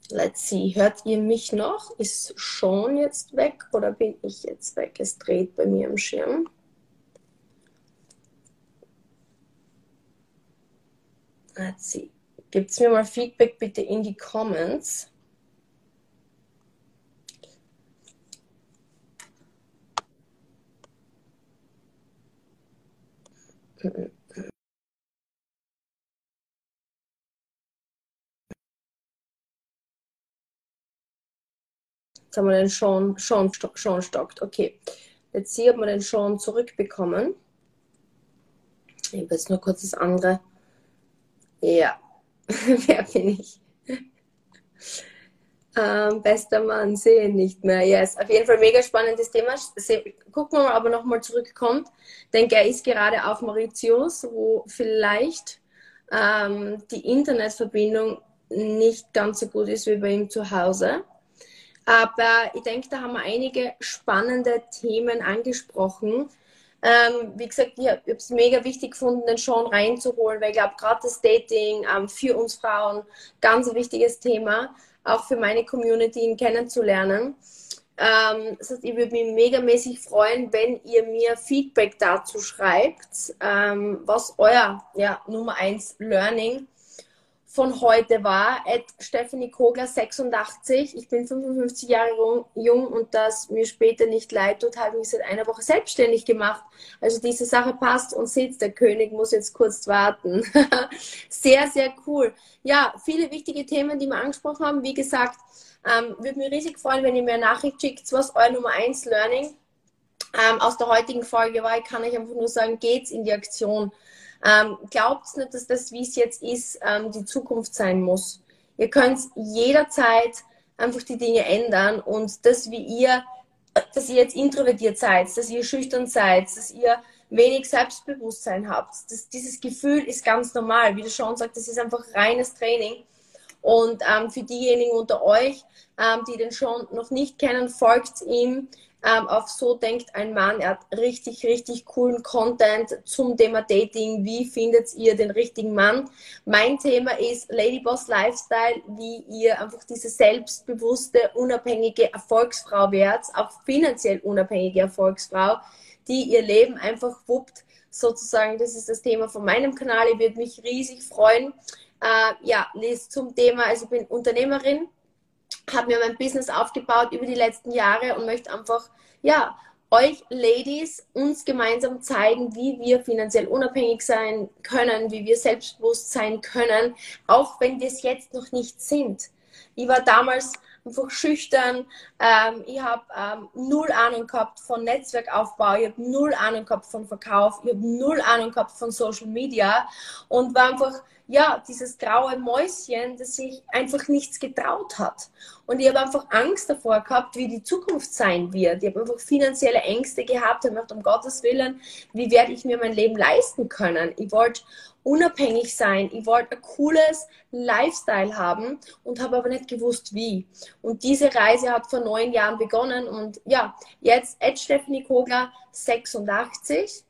Let's see, hört ihr mich noch? Ist Sean jetzt weg oder bin ich jetzt weg? Es dreht bei mir im Schirm. Let's see. Gebt mir mal Feedback bitte in die Comments. Jetzt haben wir den schon, schon, schon stockt. Okay. Jetzt hier haben wir den schon zurückbekommen. Ich habe jetzt nur kurz das andere. Ja, Wer bin ich? Ähm, bester Mann, sehe nicht mehr. Yes, auf jeden Fall mega spannendes Thema. Gucken wir mal, ob er nochmal zurückkommt. Denke, er ist gerade auf Mauritius, wo vielleicht ähm, die Internetverbindung nicht ganz so gut ist wie bei ihm zu Hause. Aber ich denke, da haben wir einige spannende Themen angesprochen, ähm, wie gesagt, ich habe es mega wichtig gefunden, den Sean reinzuholen, weil ich glaube, gerade das Dating ähm, für uns Frauen ganz ein wichtiges Thema, auch für meine Community ihn kennenzulernen. Ähm, das heißt, ich würde mich megamäßig freuen, wenn ihr mir Feedback dazu schreibt, ähm, was euer ja, Nummer 1 Learning von heute war, at Stephanie Kogler 86. Ich bin 55 Jahre jung und das mir später nicht leid tut, habe ich mich seit einer Woche selbstständig gemacht. Also diese Sache passt und seht, der König muss jetzt kurz warten. sehr, sehr cool. Ja, viele wichtige Themen, die wir angesprochen haben. Wie gesagt, ähm, würde mich riesig freuen, wenn ihr mir eine Nachricht schickt, was euer Nummer 1 Learning ähm, aus der heutigen Folge war. Ich kann euch einfach nur sagen, geht's in die Aktion. Ähm, Glaubt nicht, dass das, wie es jetzt ist, ähm, die Zukunft sein muss. Ihr könnt jederzeit einfach die Dinge ändern und das, wie ihr, dass ihr jetzt introvertiert seid, dass ihr schüchtern seid, dass ihr wenig Selbstbewusstsein habt. Das, dieses Gefühl ist ganz normal. Wie du schon sagt, das ist einfach reines Training. Und ähm, für diejenigen unter euch, ähm, die den schon noch nicht kennen, folgt ihm ähm, auf So denkt ein Mann. Er hat richtig, richtig coolen Content zum Thema Dating. Wie findet ihr den richtigen Mann? Mein Thema ist Ladyboss Lifestyle, wie ihr einfach diese selbstbewusste, unabhängige Erfolgsfrau werdet, auch finanziell unabhängige Erfolgsfrau, die ihr Leben einfach wuppt. Sozusagen, das ist das Thema von meinem Kanal. Ich würde mich riesig freuen. Äh, ja, lest zum Thema, also ich bin Unternehmerin, habe mir mein Business aufgebaut über die letzten Jahre und möchte einfach, ja, euch Ladies uns gemeinsam zeigen, wie wir finanziell unabhängig sein können, wie wir selbstbewusst sein können, auch wenn wir es jetzt noch nicht sind. Ich war damals einfach schüchtern. Ähm, ich habe ähm, null Ahnung gehabt von Netzwerkaufbau, ich habe null Ahnung gehabt von Verkauf, ich habe null Ahnung gehabt von Social Media und war einfach ja, dieses graue Mäuschen, das sich einfach nichts getraut hat. Und ich habe einfach Angst davor gehabt, wie die Zukunft sein wird. Ich habe einfach finanzielle Ängste gehabt und gedacht, um Gottes Willen, wie werde ich mir mein Leben leisten können? Ich wollte unabhängig sein, ich wollte ein cooles Lifestyle haben und habe aber nicht gewusst, wie. Und diese Reise hat vor neun Jahren begonnen und ja, jetzt, Ed Stephanie Kogler, 86,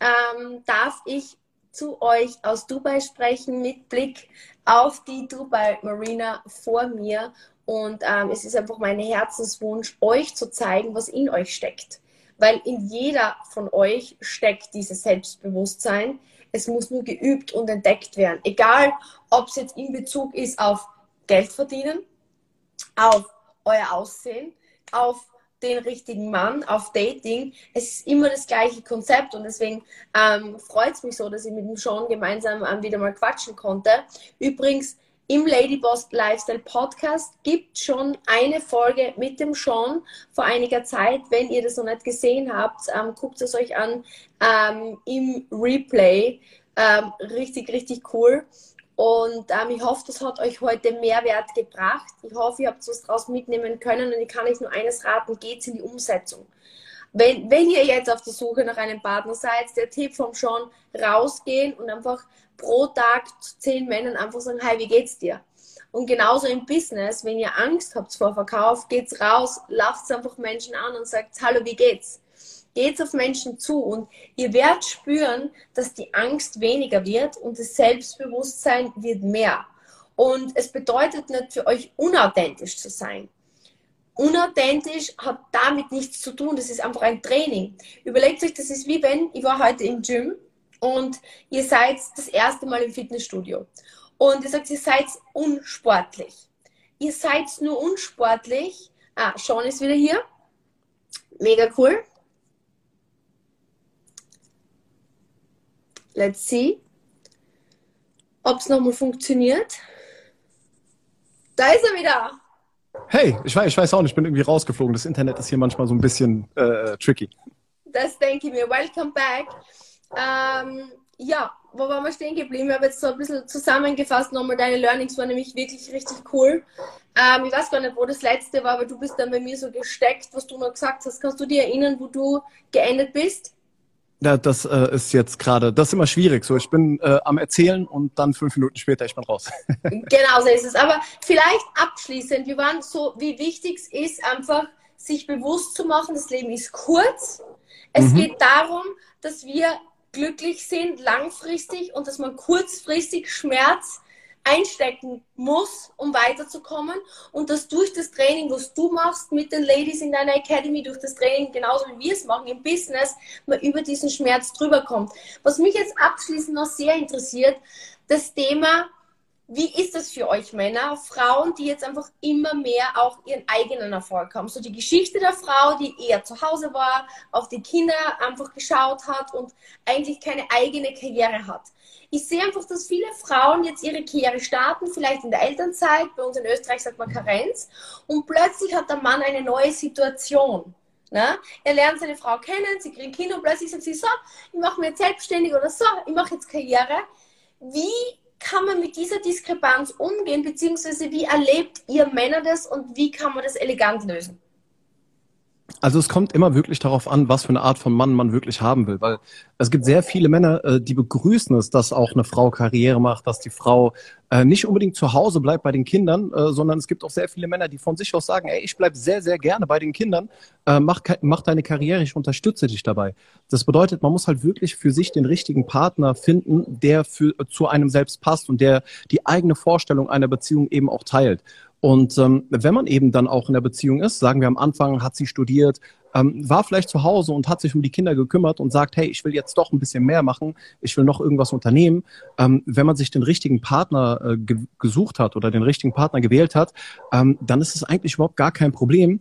ähm, darf ich zu euch aus Dubai sprechen mit Blick auf die Dubai Marina vor mir. Und ähm, es ist einfach mein Herzenswunsch, euch zu zeigen, was in euch steckt. Weil in jeder von euch steckt dieses Selbstbewusstsein. Es muss nur geübt und entdeckt werden. Egal, ob es jetzt in Bezug ist auf Geld verdienen, auf euer Aussehen, auf den richtigen Mann auf Dating. Es ist immer das gleiche Konzept und deswegen ähm, freut es mich so, dass ich mit dem Sean gemeinsam ähm, wieder mal quatschen konnte. Übrigens, im Ladyboss Lifestyle Podcast gibt schon eine Folge mit dem Sean vor einiger Zeit. Wenn ihr das noch nicht gesehen habt, ähm, guckt es euch an ähm, im Replay. Ähm, richtig, richtig cool. Und ähm, ich hoffe, das hat euch heute Mehrwert gebracht. Ich hoffe, ihr habt was daraus mitnehmen können. Und ich kann euch nur eines raten, geht in die Umsetzung. Wenn, wenn ihr jetzt auf der Suche nach einem Partner seid, der Tipp vom Sean, rausgehen und einfach pro Tag zu zehn Männern einfach sagen, hi, wie geht's dir? Und genauso im Business, wenn ihr Angst habt vor Verkauf, geht's raus, lacht einfach Menschen an und sagt, hallo, wie geht's? Geht auf Menschen zu und ihr werdet spüren, dass die Angst weniger wird und das Selbstbewusstsein wird mehr. Und es bedeutet nicht für euch unauthentisch zu sein. Unauthentisch hat damit nichts zu tun, das ist einfach ein Training. Überlegt euch, das ist wie wenn, ich war heute im Gym und ihr seid das erste Mal im Fitnessstudio und ihr sagt, ihr seid unsportlich. Ihr seid nur unsportlich. Ah, Sean ist wieder hier. Mega cool. Let's see, ob es nochmal funktioniert. Da ist er wieder. Hey, ich weiß, ich weiß auch nicht, ich bin irgendwie rausgeflogen. Das Internet ist hier manchmal so ein bisschen äh, tricky. Das denke ich mir. Welcome back. Ähm, ja, wo waren wir stehen geblieben? Ich habe jetzt so ein bisschen zusammengefasst nochmal. Deine Learnings waren nämlich wirklich richtig cool. Ähm, ich weiß gar nicht, wo das letzte war, aber du bist dann bei mir so gesteckt, was du noch gesagt hast. Kannst du dir erinnern, wo du geendet bist? Ja, das äh, ist jetzt gerade, das ist immer schwierig. So, ich bin äh, am Erzählen und dann fünf Minuten später, ich bin raus. genau so ist es. Aber vielleicht abschließend, wir waren so, wie wichtig es ist, einfach sich bewusst zu machen, das Leben ist kurz. Es mhm. geht darum, dass wir glücklich sind, langfristig und dass man kurzfristig Schmerz einstecken muss, um weiterzukommen und dass durch das Training, was du machst mit den Ladies in deiner Academy, durch das Training, genauso wie wir es machen im Business, man über diesen Schmerz drüber kommt. Was mich jetzt abschließend noch sehr interessiert, das Thema wie ist das für euch Männer, Frauen, die jetzt einfach immer mehr auch ihren eigenen Erfolg haben? So die Geschichte der Frau, die eher zu Hause war, auf die Kinder einfach geschaut hat und eigentlich keine eigene Karriere hat. Ich sehe einfach, dass viele Frauen jetzt ihre Karriere starten, vielleicht in der Elternzeit, bei uns in Österreich sagt man Karenz, und plötzlich hat der Mann eine neue Situation. Ne? Er lernt seine Frau kennen, sie kriegen Kinder und plötzlich sagt sie, so, ich mache mich jetzt selbstständig oder so, ich mache jetzt Karriere. Wie kann man mit dieser Diskrepanz umgehen, beziehungsweise wie erlebt ihr Männer das und wie kann man das elegant lösen? Also es kommt immer wirklich darauf an, was für eine Art von Mann man wirklich haben will, weil es gibt sehr viele Männer, äh, die begrüßen es, dass auch eine Frau Karriere macht, dass die Frau äh, nicht unbedingt zu Hause bleibt bei den Kindern, äh, sondern es gibt auch sehr viele Männer, die von sich aus sagen, ey, ich bleib sehr, sehr gerne bei den Kindern, mach, mach deine Karriere, ich unterstütze dich dabei. Das bedeutet, man muss halt wirklich für sich den richtigen Partner finden, der für, zu einem selbst passt und der die eigene Vorstellung einer Beziehung eben auch teilt. Und ähm, wenn man eben dann auch in der Beziehung ist, sagen wir am Anfang hat sie studiert, ähm, war vielleicht zu Hause und hat sich um die Kinder gekümmert und sagt, hey, ich will jetzt doch ein bisschen mehr machen, ich will noch irgendwas unternehmen. Ähm, wenn man sich den richtigen Partner äh, ge gesucht hat oder den richtigen Partner gewählt hat, ähm, dann ist es eigentlich überhaupt gar kein Problem,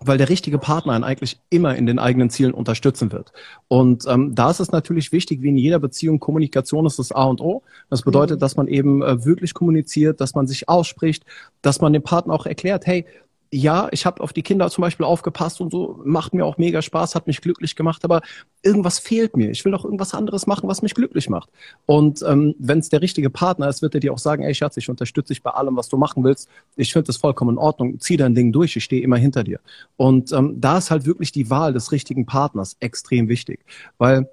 weil der richtige Partner einen eigentlich immer in den eigenen Zielen unterstützen wird. Und ähm, da ist es natürlich wichtig, wie in jeder Beziehung, Kommunikation ist das A und O. Das bedeutet, mhm. dass man eben äh, wirklich kommuniziert, dass man sich ausspricht, dass man dem Partner auch erklärt, hey, ja, ich habe auf die Kinder zum Beispiel aufgepasst und so, macht mir auch mega Spaß, hat mich glücklich gemacht, aber irgendwas fehlt mir. Ich will doch irgendwas anderes machen, was mich glücklich macht. Und ähm, wenn es der richtige Partner ist, wird er dir auch sagen, ey Schatz, ich unterstütze dich bei allem, was du machen willst. Ich finde das vollkommen in Ordnung. Zieh dein Ding durch, ich stehe immer hinter dir. Und ähm, da ist halt wirklich die Wahl des richtigen Partners extrem wichtig, weil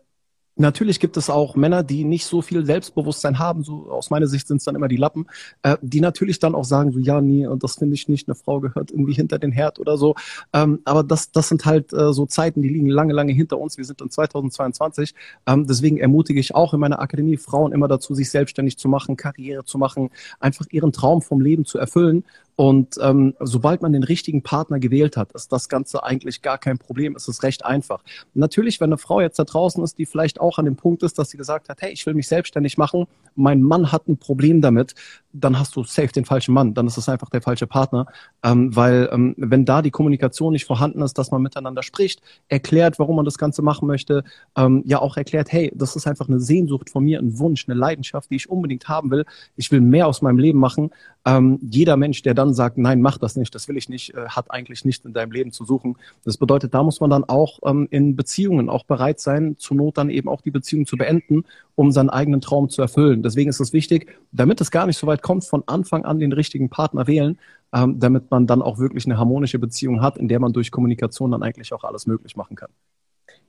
Natürlich gibt es auch Männer, die nicht so viel Selbstbewusstsein haben, so aus meiner Sicht sind es dann immer die Lappen, äh, die natürlich dann auch sagen, so ja, nee, und das finde ich nicht, eine Frau gehört irgendwie hinter den Herd oder so. Ähm, aber das, das sind halt äh, so Zeiten, die liegen lange, lange hinter uns. Wir sind in 2022. Ähm, deswegen ermutige ich auch in meiner Akademie Frauen immer dazu, sich selbstständig zu machen, Karriere zu machen, einfach ihren Traum vom Leben zu erfüllen. Und ähm, sobald man den richtigen Partner gewählt hat, ist das Ganze eigentlich gar kein Problem. Es ist recht einfach. Natürlich, wenn eine Frau jetzt da draußen ist, die vielleicht auch an dem Punkt ist, dass sie gesagt hat, hey, ich will mich selbstständig machen, mein Mann hat ein Problem damit, dann hast du safe den falschen Mann. Dann ist es einfach der falsche Partner. Ähm, weil ähm, wenn da die Kommunikation nicht vorhanden ist, dass man miteinander spricht, erklärt, warum man das Ganze machen möchte, ähm, ja auch erklärt, hey, das ist einfach eine Sehnsucht von mir, ein Wunsch, eine Leidenschaft, die ich unbedingt haben will. Ich will mehr aus meinem Leben machen. Ähm, jeder Mensch, der dann sagt, nein, mach das nicht, das will ich nicht, äh, hat eigentlich nichts in deinem Leben zu suchen. Das bedeutet, da muss man dann auch ähm, in Beziehungen auch bereit sein, zur Not dann eben auch die Beziehung zu beenden, um seinen eigenen Traum zu erfüllen. Deswegen ist es wichtig, damit es gar nicht so weit kommt, von Anfang an den richtigen Partner wählen, ähm, damit man dann auch wirklich eine harmonische Beziehung hat, in der man durch Kommunikation dann eigentlich auch alles möglich machen kann.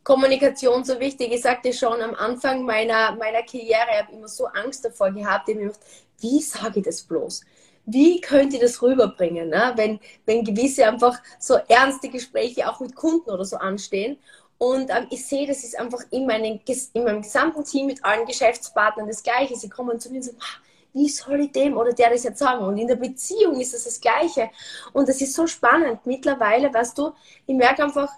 Kommunikation so wichtig. Ich sagte schon am Anfang meiner, meiner Karriere, ich habe immer so Angst davor gehabt, ich gedacht, wie sage ich das bloß? wie könnt ihr das rüberbringen, ne? wenn, wenn gewisse einfach so ernste Gespräche auch mit Kunden oder so anstehen. Und ähm, ich sehe, das ist einfach in, meinen, in meinem gesamten Team mit allen Geschäftspartnern das Gleiche. Sie kommen zu mir und sagen, wie soll ich dem oder der das jetzt sagen? Und in der Beziehung ist es das Gleiche. Und das ist so spannend. Mittlerweile, weißt du, ich merke einfach,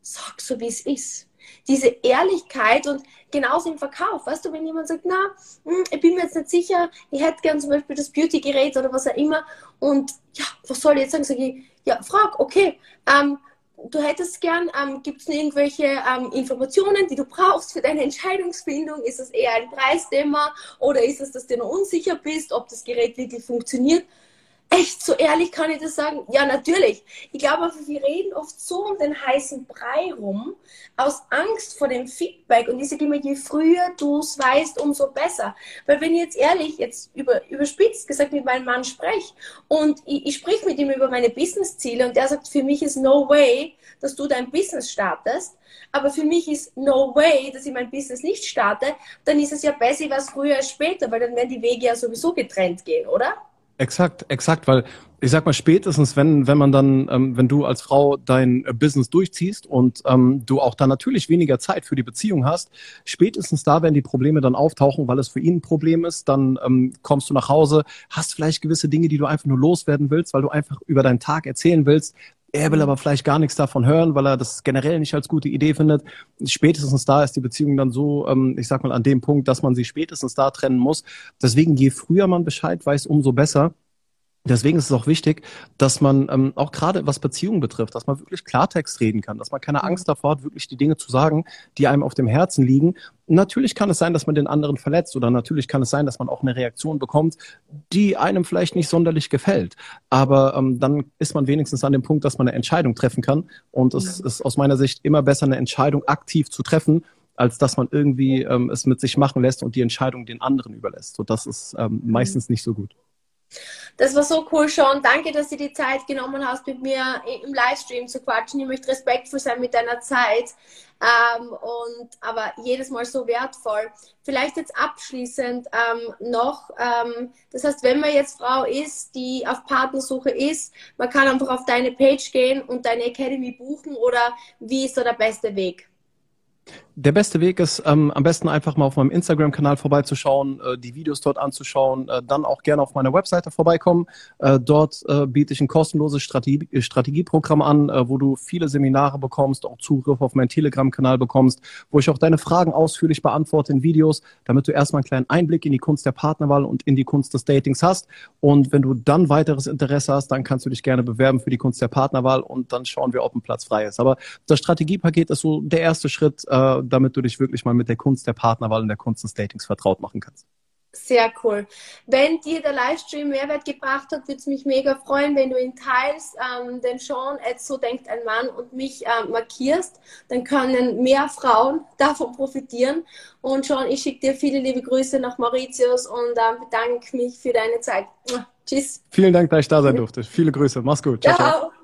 sag so, wie es ist diese Ehrlichkeit und genauso im Verkauf. Weißt du, wenn jemand sagt, na, hm, ich bin mir jetzt nicht sicher, ich hätte gern zum Beispiel das Beauty-Gerät oder was auch immer und ja, was soll ich jetzt sagen? Sag ich, ja, frag, okay, ähm, du hättest gern, ähm, gibt es irgendwelche ähm, Informationen, die du brauchst für deine Entscheidungsfindung? Ist das eher ein Preisthema oder ist es, dass du noch unsicher bist, ob das Gerät wirklich funktioniert? Echt so ehrlich kann ich das sagen? Ja, natürlich. Ich glaube, wir reden oft so um den heißen Brei rum, aus Angst vor dem Feedback. Und ich sage immer, je früher du es weißt, umso besser. Weil wenn ich jetzt ehrlich, jetzt über, überspitzt gesagt mit meinem Mann spreche und ich, ich spreche mit ihm über meine Businessziele und der sagt, für mich ist no way, dass du dein Business startest, aber für mich ist no way, dass ich mein Business nicht starte, dann ist es ja besser was früher als später, weil dann werden die Wege ja sowieso getrennt gehen, oder? Exakt, exakt, weil ich sag mal spätestens, wenn wenn man dann, ähm, wenn du als Frau dein äh, Business durchziehst und ähm, du auch dann natürlich weniger Zeit für die Beziehung hast, spätestens da werden die Probleme dann auftauchen, weil es für ihn ein Problem ist. Dann ähm, kommst du nach Hause, hast vielleicht gewisse Dinge, die du einfach nur loswerden willst, weil du einfach über deinen Tag erzählen willst. Er will aber vielleicht gar nichts davon hören, weil er das generell nicht als gute Idee findet. Spätestens da ist die Beziehung dann so, ähm, ich sag mal, an dem Punkt, dass man sie spätestens da trennen muss. Deswegen, je früher man Bescheid weiß, umso besser. Deswegen ist es auch wichtig, dass man ähm, auch gerade was Beziehungen betrifft, dass man wirklich Klartext reden kann, dass man keine mhm. Angst davor hat, wirklich die Dinge zu sagen, die einem auf dem Herzen liegen. Natürlich kann es sein, dass man den anderen verletzt oder natürlich kann es sein, dass man auch eine Reaktion bekommt, die einem vielleicht nicht sonderlich gefällt. Aber ähm, dann ist man wenigstens an dem Punkt, dass man eine Entscheidung treffen kann. Und es ja. ist aus meiner Sicht immer besser, eine Entscheidung aktiv zu treffen, als dass man irgendwie ähm, es mit sich machen lässt und die Entscheidung den anderen überlässt. So, das ist ähm, mhm. meistens nicht so gut. Das war so cool, Sean. Danke, dass du die Zeit genommen hast, mit mir im Livestream zu quatschen. Ich möchte respektvoll sein mit deiner Zeit. Ähm, und, aber jedes Mal so wertvoll. Vielleicht jetzt abschließend ähm, noch, ähm, das heißt, wenn man jetzt Frau ist, die auf Partnersuche ist, man kann einfach auf deine Page gehen und deine Academy buchen oder wie ist da der beste Weg? Der beste Weg ist, ähm, am besten einfach mal auf meinem Instagram-Kanal vorbeizuschauen, äh, die Videos dort anzuschauen, äh, dann auch gerne auf meiner Webseite vorbeikommen. Äh, dort äh, biete ich ein kostenloses Strategie Strategieprogramm an, äh, wo du viele Seminare bekommst, auch Zugriff auf meinen Telegram-Kanal bekommst, wo ich auch deine Fragen ausführlich beantworte in Videos, damit du erstmal einen kleinen Einblick in die Kunst der Partnerwahl und in die Kunst des Datings hast. Und wenn du dann weiteres Interesse hast, dann kannst du dich gerne bewerben für die Kunst der Partnerwahl und dann schauen wir, ob ein Platz frei ist. Aber das Strategiepaket ist so der erste Schritt, äh, damit du dich wirklich mal mit der Kunst der Partnerwahl und der Kunst des Datings vertraut machen kannst. Sehr cool. Wenn dir der Livestream Mehrwert gebracht hat, würde es mich mega freuen, wenn du ihn teilst, ähm, den Sean, so denkt ein Mann und mich äh, markierst. Dann können mehr Frauen davon profitieren. Und Sean, ich schicke dir viele liebe Grüße nach Mauritius und äh, bedanke mich für deine Zeit. Tschüss. Vielen Dank, dass ich da sein durfte. Viele Grüße. Mach's gut. ciao. ciao. ciao.